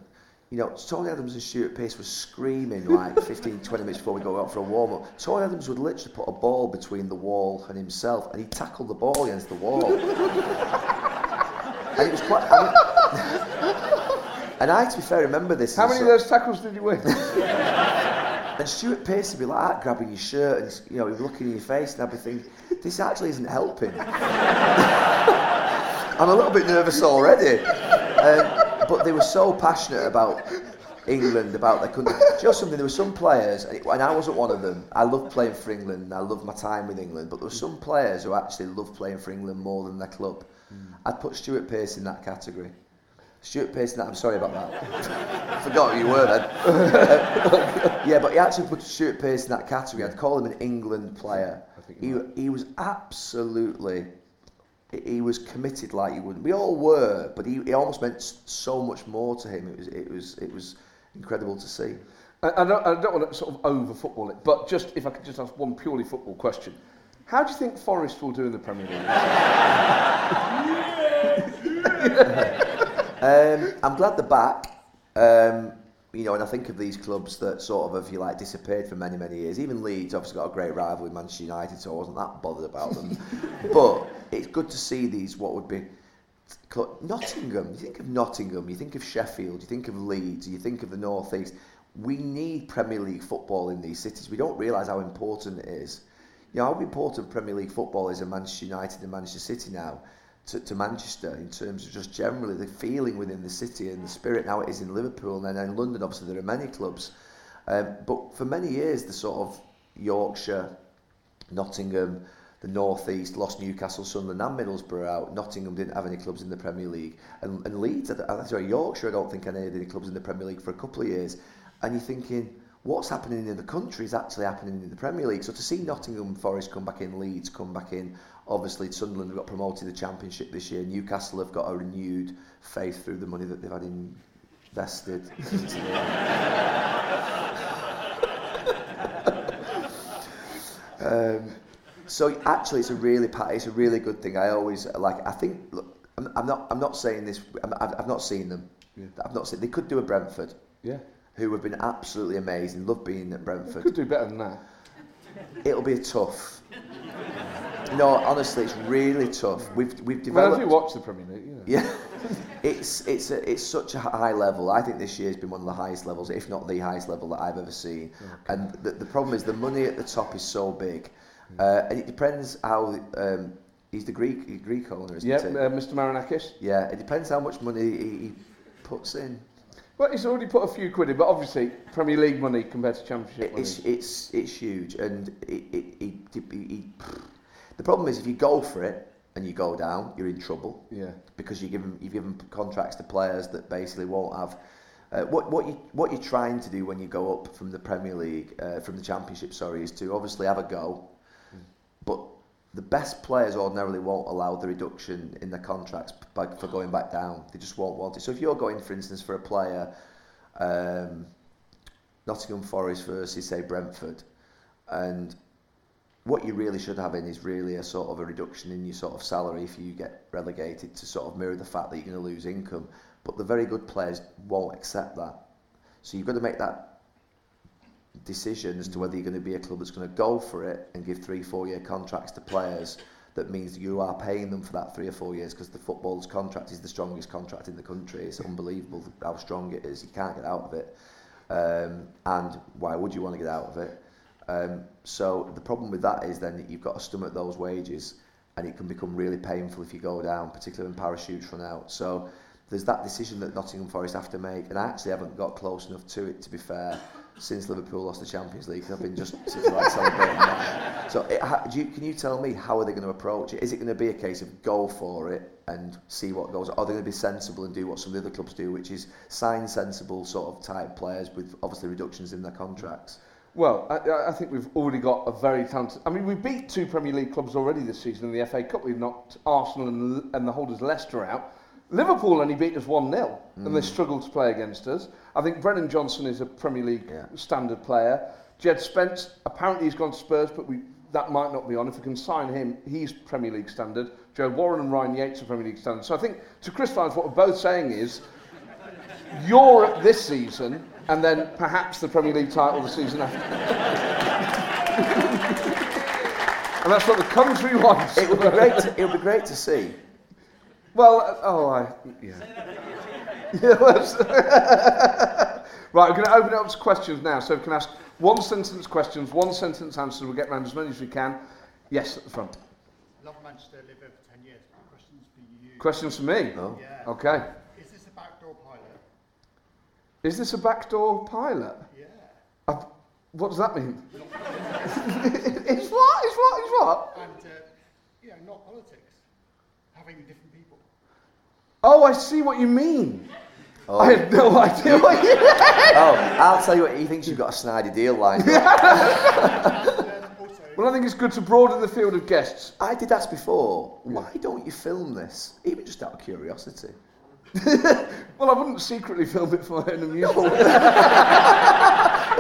You know, Tony Adams and Stuart Pearce were screaming like 15, 20 minutes before we go out for a warm-up. Tony Adams would literally put a ball between the wall and himself, and he'd tackle the ball against the wall. and it was quite. I mean, and I, to be fair, remember this. How many of those tackles did you win? and Stuart Pearce would be like that, grabbing your shirt, and you know, he'd be looking in your face, and I'd be thinking, this actually isn't helping. I'm a little bit nervous already. Um, but they were so passionate about England, about their country. Just something, there were some players, and I wasn't one of them. I loved playing for England, I loved my time with England, but there were some players who actually loved playing for England more than their club. Mm. I'd put Stuart Pearce in that category. Stuart Pearce, that, I'm sorry about that. Forgot who you were then. yeah, but he actually put Stuart Pearce in that category. I'd call him an England player. He, he was absolutely, he was committed like he wouldn't. We all were, but he, he almost meant so much more to him. It was, it was, it was incredible to see. I, I, don't, I don't want to sort of over football it, but just if I could just ask one purely football question. How do you think Forest will do in the Premier League? Um, I'm glad they're back. Um, you know, and I think of these clubs that sort of, if you like, disappeared for many, many years. Even Leeds obviously got a great rival with Manchester United, so I wasn't that bothered about them. but it's good to see these, what would be Nottingham. You think of Nottingham, you think of Sheffield, you think of Leeds, you think of the North East. We need Premier League football in these cities. We don't realise how important it is. You know, how important Premier League football is in Manchester United and Manchester City now to, to Manchester in terms of just generally the feeling within the city and the spirit now it is in Liverpool and then in London obviously there are many clubs um, but for many years the sort of Yorkshire Nottingham the North East lost Newcastle, Sunderland and Middlesbrough out. Nottingham didn't have any clubs in the Premier League. And, and Leeds, sorry, Yorkshire I don't think had any clubs in the Premier League for a couple of years. And you're thinking, what's happening in the country is actually happening in the Premier League. So to see Nottingham Forest come back in, Leeds come back in, obviously Sunderland have got promoted to the Championship this year. Newcastle have got a renewed faith through the money that they've had invested um, so actually, it's a really it's a really good thing. I always like. I think. Look, I'm, I'm not. I'm not saying this. I'm, I've not seen them. Yeah. I've not seen. They could do a Brentford. Yeah. Who have been absolutely amazing. Love being at Brentford. Could do better than that. It'll be tough. No, honestly, it's really tough. We've we've developed. Well, if you watch the Premier League, you know. Yeah, it's it's a, it's such a high level. I think this year's been one of the highest levels, if not the highest level that I've ever seen. Okay. And the, the problem is the money at the top is so big, uh, and it depends how. Um, he's the Greek Greek owner, isn't yeah, it? uh, Mr. Marinakis. Yeah, it depends how much money he, he puts in. Well, he's already put a few quid in, but obviously Premier League money compared to Championship money. It's it's it's huge, and it, it, it, it, the problem is if you go for it and you go down, you're in trouble. Yeah. Because you give them, you've given contracts to players that basically won't have. Uh, what what you what you're trying to do when you go up from the Premier League, uh, from the Championship, sorry, is to obviously have a go, mm. but the best players ordinarily won't allow the reduction in their contracts by, for going back down. They just won't want it. So if you're going, for instance, for a player, um, Nottingham Forest versus say Brentford, and what you really should have in is really a sort of a reduction in your sort of salary if you get relegated to sort of mirror the fact that you're going to lose income. But the very good players won't accept that. So you've got to make that decision as to whether you're going to be a club that's going to go for it and give three, four year contracts to players. That means you are paying them for that three or four years because the football's contract is the strongest contract in the country. It's unbelievable how strong it is. You can't get out of it. Um, and why would you want to get out of it? Um, so the problem with that is then that you've got to stomach those wages and it can become really painful if you go down, particularly when parachutes run out. So there's that decision that Nottingham Forest have to make, and I actually haven't got close enough to it, to be fair, since Liverpool lost the Champions League. I've been just like celebrating that. So it, how, you, can you tell me how are they going to approach it? Is it going to be a case of go for it and see what goes? Are they going to be sensible and do what some of the other clubs do, which is sign sensible sort of type players with obviously reductions in their contracts? Well, I, I think we've already got a very talented. I mean, we beat two Premier League clubs already this season in the FA Cup. We've knocked Arsenal and, and the holders Leicester out. Liverpool only beat us 1 0 mm. and they mm. struggled to play against us. I think Brennan Johnson is a Premier League yeah. standard player. Jed Spence, apparently he's gone to Spurs, but we, that might not be on. If we can sign him, he's Premier League standard. Joe Worrall and Ryan Yates are Premier League standard. So I think to crystallise what we're both saying is Europe this season and then perhaps the Premier League title the season after. and that's what the country wants. It would be great. To, it would be great to see. Well, uh, oh, I yeah. yeah right, we're going to open it up to questions now. So we can ask one sentence questions, one sentence answers. We'll get around as many as we can. Yes, at the front. Love Manchester, live over 10 years. Questions for you. Questions for me? Oh. Yeah. Okay. Is this a backdoor pilot? Is this a backdoor pilot? Yeah. Uh, what does that mean? it's what? It's what? It's what? And, uh, you know, not politics. Having different people. Oh, I see what you mean. Oh. I have no idea what you mean. Oh, I'll tell you what, he thinks you've got a snidey deal lined up. well, I think it's good to broaden the field of guests. I did ask before, why don't you film this? Even just out of curiosity. well, I wouldn't secretly film it for my own amusement. but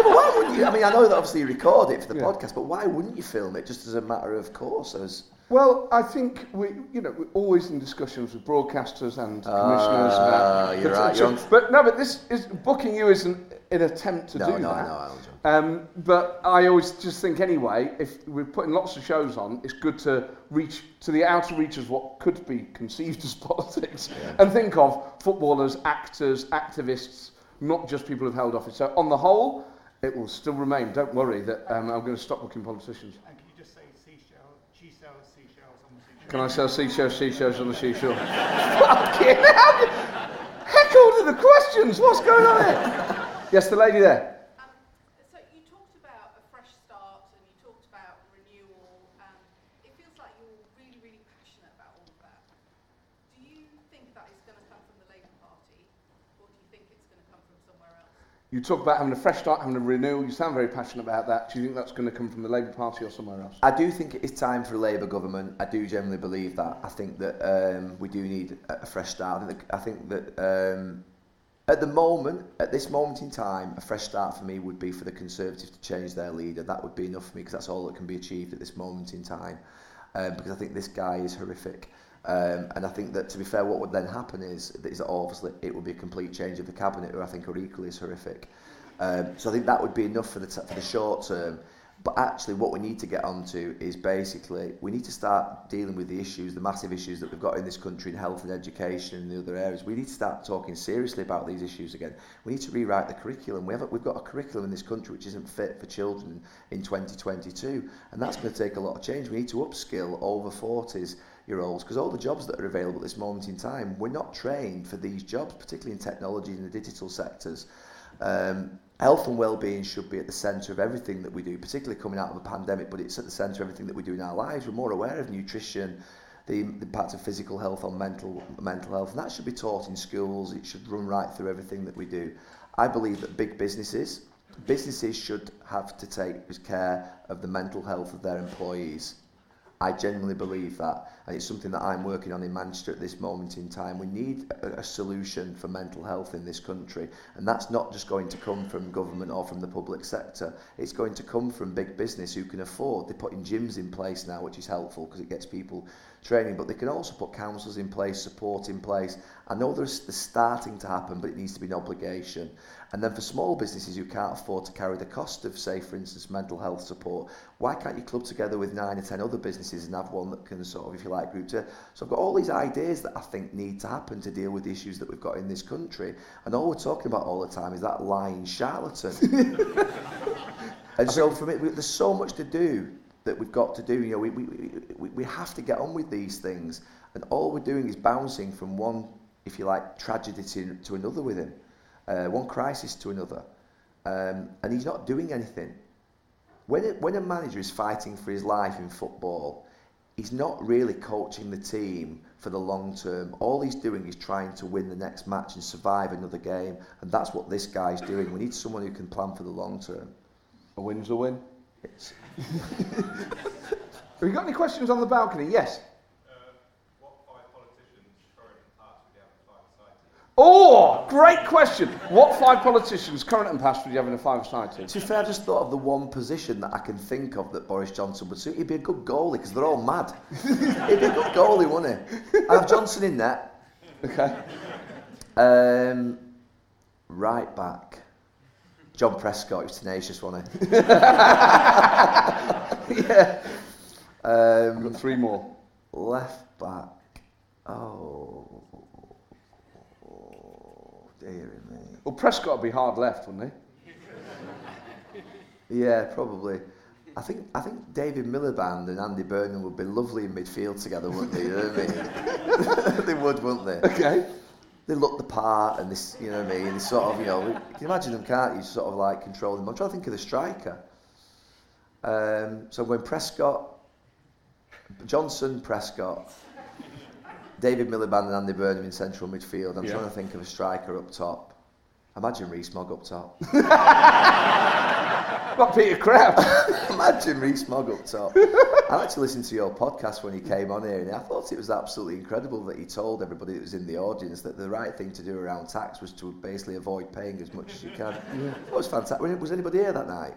why wouldn't you? I mean, I know that obviously you record it for the yeah. podcast, but why wouldn't you film it just as a matter of course? As Well, I think we, you know, we're always in discussions with broadcasters and commissioners. Ah, about you're right, you're But no, but this is booking you is an, an attempt to No, do no, that. Know, I John. Um, but I always just think anyway, if we're putting lots of shows on, it's good to reach to the outer reaches what could be conceived as politics, and think of footballers, actors, activists, not just people who've held office. So on the whole, it will still remain. Don't worry that um, I'm going to stop booking politicians. And can you just say seashell, she sells seashells on the seashell? Can I sell seashells, seashells on the seashore? Fucking hell! Heck, all of the questions. What's going on here? Yes, the lady there. You talk about having a fresh start, having a renewal. You sound very passionate about that. Do you think that's going to come from the Labour Party or somewhere else? I do think it is time for a Labour government. I do generally believe that. I think that um, we do need a fresh start. I think that, I think that um, at the moment, at this moment in time, a fresh start for me would be for the Conservatives to change their leader. That would be enough for me because that's all that can be achieved at this moment in time. Um, because I think this guy is horrific. Um, and I think that, to be fair, what would then happen is, is that obviously it would be a complete change of the cabinet, who I think are equally as horrific. Um, so I think that would be enough for the, t- for the short term. But actually, what we need to get onto is basically we need to start dealing with the issues, the massive issues that we've got in this country in health and education and the other areas. We need to start talking seriously about these issues again. We need to rewrite the curriculum. We have, we've got a curriculum in this country which isn't fit for children in 2022, and that's going to take a lot of change. We need to upskill over 40s year olds because all the jobs that are available at this moment in time, we're not trained for these jobs, particularly in technology and the digital sectors. Um, health and well-being should be at the centre of everything that we do, particularly coming out of a pandemic, but it's at the centre of everything that we do in our lives. We're more aware of nutrition, the, the impact of physical health on mental mental health, and that should be taught in schools. It should run right through everything that we do. I believe that big businesses, businesses should have to take care of the mental health of their employees. I genuinely believe that, and it's something that I'm working on in Manchester at this moment in time. We need a, a solution for mental health in this country, and that's not just going to come from government or from the public sector. It's going to come from big business who can afford. They're putting gyms in place now, which is helpful because it gets people training, but they can also put councils in place, support in place. I know there's, there's starting to happen, but it needs to be an obligation. And then for small businesses who can't afford to carry the cost of, say, for instance, mental health support, why can't you club together with nine or ten other businesses and have one that can sort of, if you like, group to? So I've got all these ideas that I think need to happen to deal with the issues that we've got in this country. And all we're talking about all the time is that lying charlatan. and so for me, there's so much to do that we've got to do. You know, we, we, we, we have to get on with these things. And all we're doing is bouncing from one, if you like, tragedy to, to another with him, uh, one crisis to another. Um, and he's not doing anything. When a, when a manager is fighting for his life in football, he's not really coaching the team for the long term. All he's doing is trying to win the next match and survive another game. And that's what this guy's doing. We need someone who can plan for the long term. A win's a win. It's, Have you got any questions on the balcony? Yes. Oh, great question. What five politicians, current and past, would you have in a five-side team? To be fair, I just thought of the one position that I can think of that Boris Johnson would suit. He'd be a good goalie because they're all mad. He'd be a good goalie, wouldn't he? I have Johnson in net. Okay. Um, right back. John Prescott, he was tenacious, wasn't he? yeah. I've Um, got three more. left back. Oh. Dear me. Well, Prescott would be hard left, wouldn't he? Yeah, probably. I think I think David Miliband and Andy Burnham would be lovely in midfield together, wouldn't they? You know what I mean? they would, wouldn't they? Okay. They look the part, and this, you know what I mean? Sort of, you know, you can imagine them, can't you? Sort of like control them. I'm trying to think of the striker. Um, so when Prescott, Johnson, Prescott, David Miliband and Andy Burnham in central midfield. I'm Yeah. trying to think of a striker up top. Imagine Rees Mogg up top. Not Peter Crouch. Imagine Rees Mogg up top. I actually listened to your podcast when he came on here, and I thought it was absolutely incredible that he told everybody that was in the audience that the right thing to do around tax was to basically avoid paying as much as you can. It was fantastic. Was anybody here that night?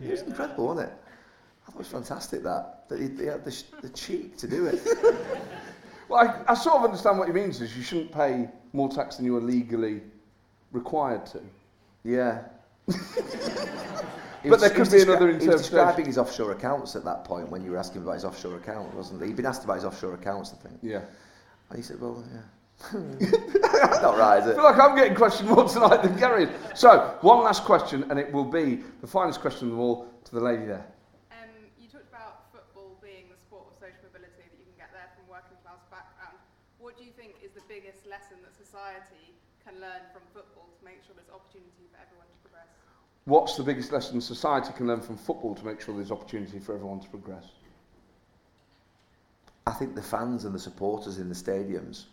It was incredible, wasn't it? I thought it was fantastic that, that he, he had the, the cheek to do it. Well, I, I sort of understand what he means is you shouldn't pay more tax than you are legally required to. Yeah. But there could be another He was describing his offshore accounts at that point when you were asking about his offshore account, wasn't he? He'd been asked about his offshore accounts, I think. Yeah. And he said, well, yeah. Not right, is I feel like I'm getting questioned more tonight than Gary is. So, one last question, and it will be the finest question of them all to the lady there. Um, you talked about football being the sport of social mobility that you can get there from working class background. What do you think is the biggest lesson that society can learn from football to make sure there's opportunity for everyone to progress? What's the biggest lesson society can learn from football to make sure there's opportunity for everyone to progress? I think the fans and the supporters in the stadiums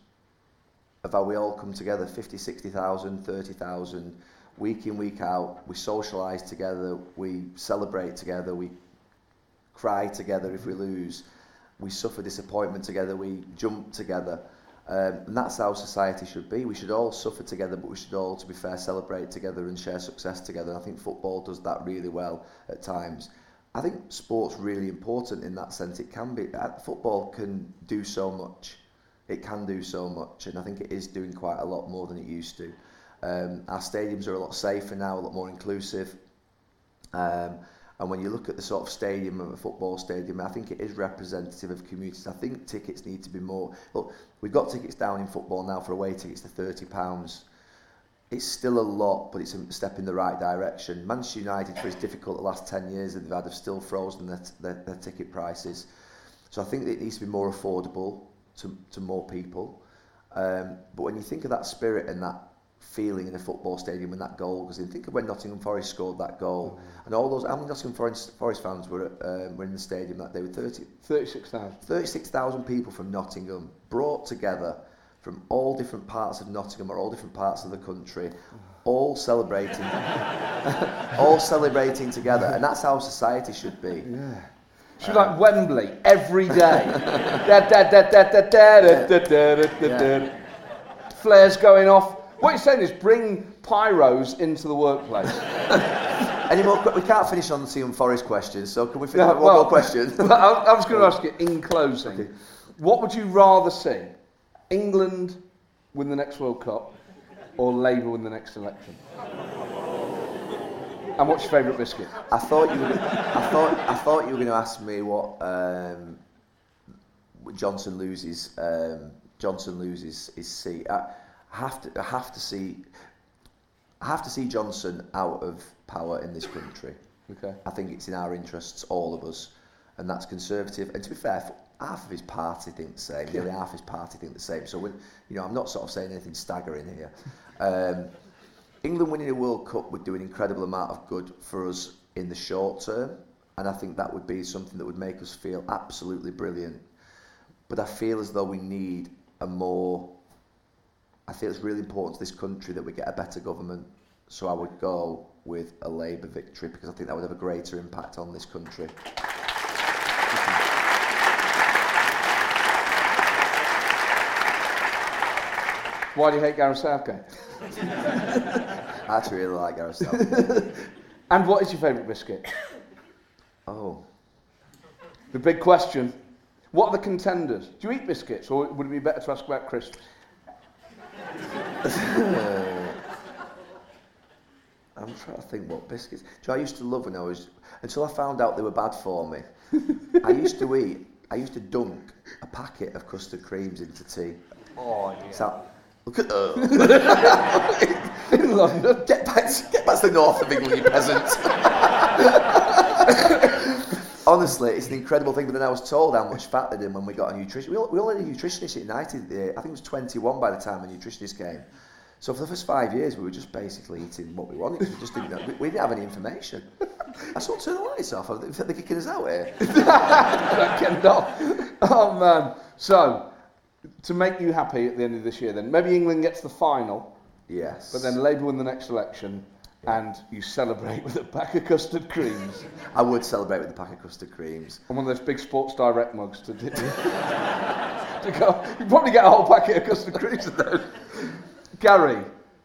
of how we all come together 50, 60,000, 30,000, week in, week out. We socialise together, we celebrate together, we cry together if we lose, we suffer disappointment together, we jump together. Um, and that's how society should be. We should all suffer together, but we should all, to be fair, celebrate together and share success together. I think football does that really well at times. I think sport's really important in that sense. It can be. uh, Football can do so much. It can do so much, and I think it is doing quite a lot more than it used to. Um, our stadiums are a lot safer now, a lot more inclusive. Um, And when you look at the sort of stadium of a football stadium, I think it is representative of communities. I think tickets need to be more. Look, we've got tickets down in football now for away tickets to thirty pounds. It's still a lot, but it's a step in the right direction. Manchester United, for as difficult the last 10 years that they've had, have still frozen their, their, their ticket prices. So I think it needs to be more affordable to, to more people. Um, but when you think of that spirit and that feeling in a football stadium when that goal in, think of when Nottingham Forest scored that goal. And all those, how many Nottingham Forest, Forest fans were, at, um, were in the stadium that day? With 30, 36,000. 36,000 people from Nottingham brought together from all different parts of Nottingham or all different parts of the country, all celebrating, all celebrating together, and that's how society should be. Should be like Wembley every day. Da, da, da, da, da, da, da, da, da, da, da, da. Flares going off. What you're saying is bring pyros into the workplace. Any more? que- We can't finish on the Nottingham Forest questions, so can we finish one more question? I, I was going to ask you in closing, what would you rather see? England win the next World Cup or Labour win the next election? And what's your favourite biscuit? I thought you were. I thought. I thought you were going to ask me what um, Johnson loses. Um, Johnson loses his seat. I have to. I have to see. I have to see Johnson out of power in this country. Okay. I think it's in our interests, all of us, and that's conservative. And to be fair, half of his party think the same. Nearly half his party think the same. So when you know, I'm not sort of saying anything staggering here. Um, England winning a World Cup would do an incredible amount of good for us in the short term, and I think that would be something that would make us feel absolutely brilliant. But I feel as though we need a more. I feel it's really important to this country that we get a better government. So I would go with a Labour victory because I think that would have a greater impact on this country. Why do you hate Gareth Southgate? I actually really like Gareth Southgate. And what is your favourite biscuit? oh, The big question. What are the contenders? Do you eat biscuits or would it be better to ask about crisps? I'm trying to think what biscuits. Do you know, I used to love when I was until I found out they were bad for me. I used to eat. I used to dunk a packet of custard creams into tea. Oh yeah. So, look at her. In London? Get back, get back to the north of England, you peasant. Honestly, it's an incredible thing. But then I was told how much fat they did when we got a nutrition. We, all- we all had a nutritionist at United. uh, I think it was 21 by the time a nutritionist came. So for the first five years, we were just basically eating what we wanted. We just didn't know, we, we didn't have any information. I saw turn the lights off. I think they're kicking us out here. Off. Oh man. So, to make you happy at the end of this year, then maybe England gets the final, Yes. but then Labour win the next election, and you celebrate with a pack of custard creams I would celebrate with a pack of custard creams. and one of those big Sports Direct mugs to, to, to go. You probably get a whole packet of custard creams of those. Gary,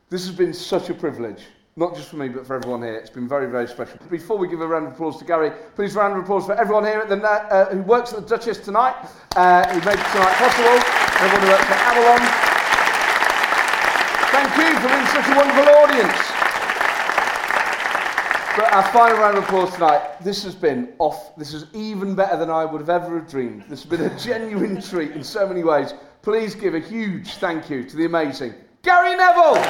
this has been such a privilege. Not just for me, but for everyone here. It's been very, very special. Before we give a round of applause to Gary, please round of applause for everyone here at the, uh, who works at the Duchess tonight, uh, who made tonight possible, everyone who works at Avalon. Thank you for being such a wonderful audience. But our final round of applause tonight, this has been off, this is even better than I would have ever dreamed. This has been a genuine treat in so many ways. Please give a huge thank you to the amazing Gary Neville! Thank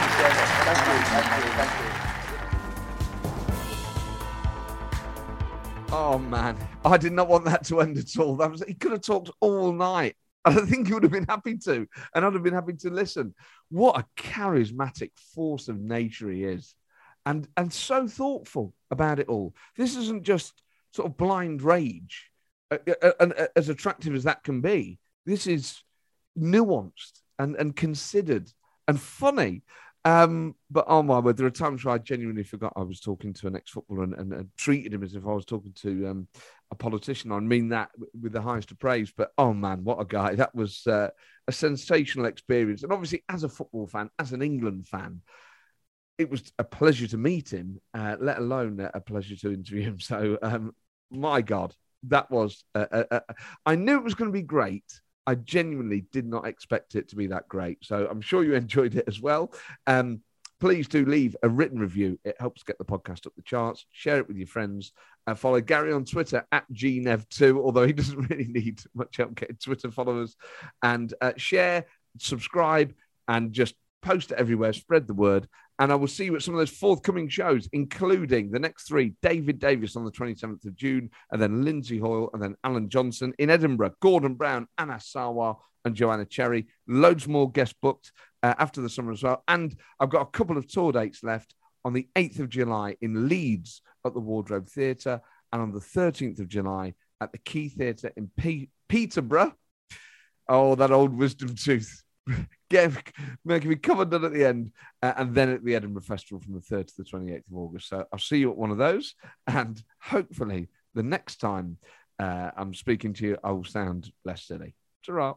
you so much. Thank you, thank you, thank you. Oh man, I did not want that to end at all. That was he could have talked all night. I think he would have been happy to, and I'd have been happy to listen. What a charismatic force of nature he is, and and so thoughtful about it all. This isn't just sort of blind rage, uh, uh, and uh, as attractive as that can be. This is nuanced and and considered and funny. Um, but oh my word, there are times where I genuinely forgot I was talking to an ex-footballer and, and, and treated him as if I was talking to um, a politician. I mean that with the highest of praise. But oh man, what a guy! That was uh, a sensational experience. And obviously, as a football fan, as an England fan, it was a pleasure to meet him. Uh, let alone a pleasure to interview him. So, um, my God, that was. Uh, I knew it was going to be great. I genuinely did not expect it to be that great. So I'm sure you enjoyed it as well. Um, please do leave a written review. It helps get the podcast up the charts. Share it with your friends. Uh, follow Gary on Twitter at gnev2, although he doesn't really need much help getting Twitter followers. And uh, share, subscribe, and just post it everywhere. Spread the word. And I will see you at some of those forthcoming shows, including the next three David Davis on the 27th of June, and then Lindsay Hoyle, and then Alan Johnson in Edinburgh, Gordon Brown, Anas Sarwar, and Joanna Cherry. Loads more guests booked uh, after the summer as well. And I've got a couple of tour dates left on the 8th of July in Leeds at the Wardrobe Theatre, and on the 13th of July at the Key Theatre in P- Peterborough. Oh, that old wisdom tooth. Get, making me come undone at the end, uh, and then at the Edinburgh Festival from the 3rd to the 28th of August. So I'll see you at one of those, and hopefully the next time uh, I'm speaking to you, I will sound less silly. ta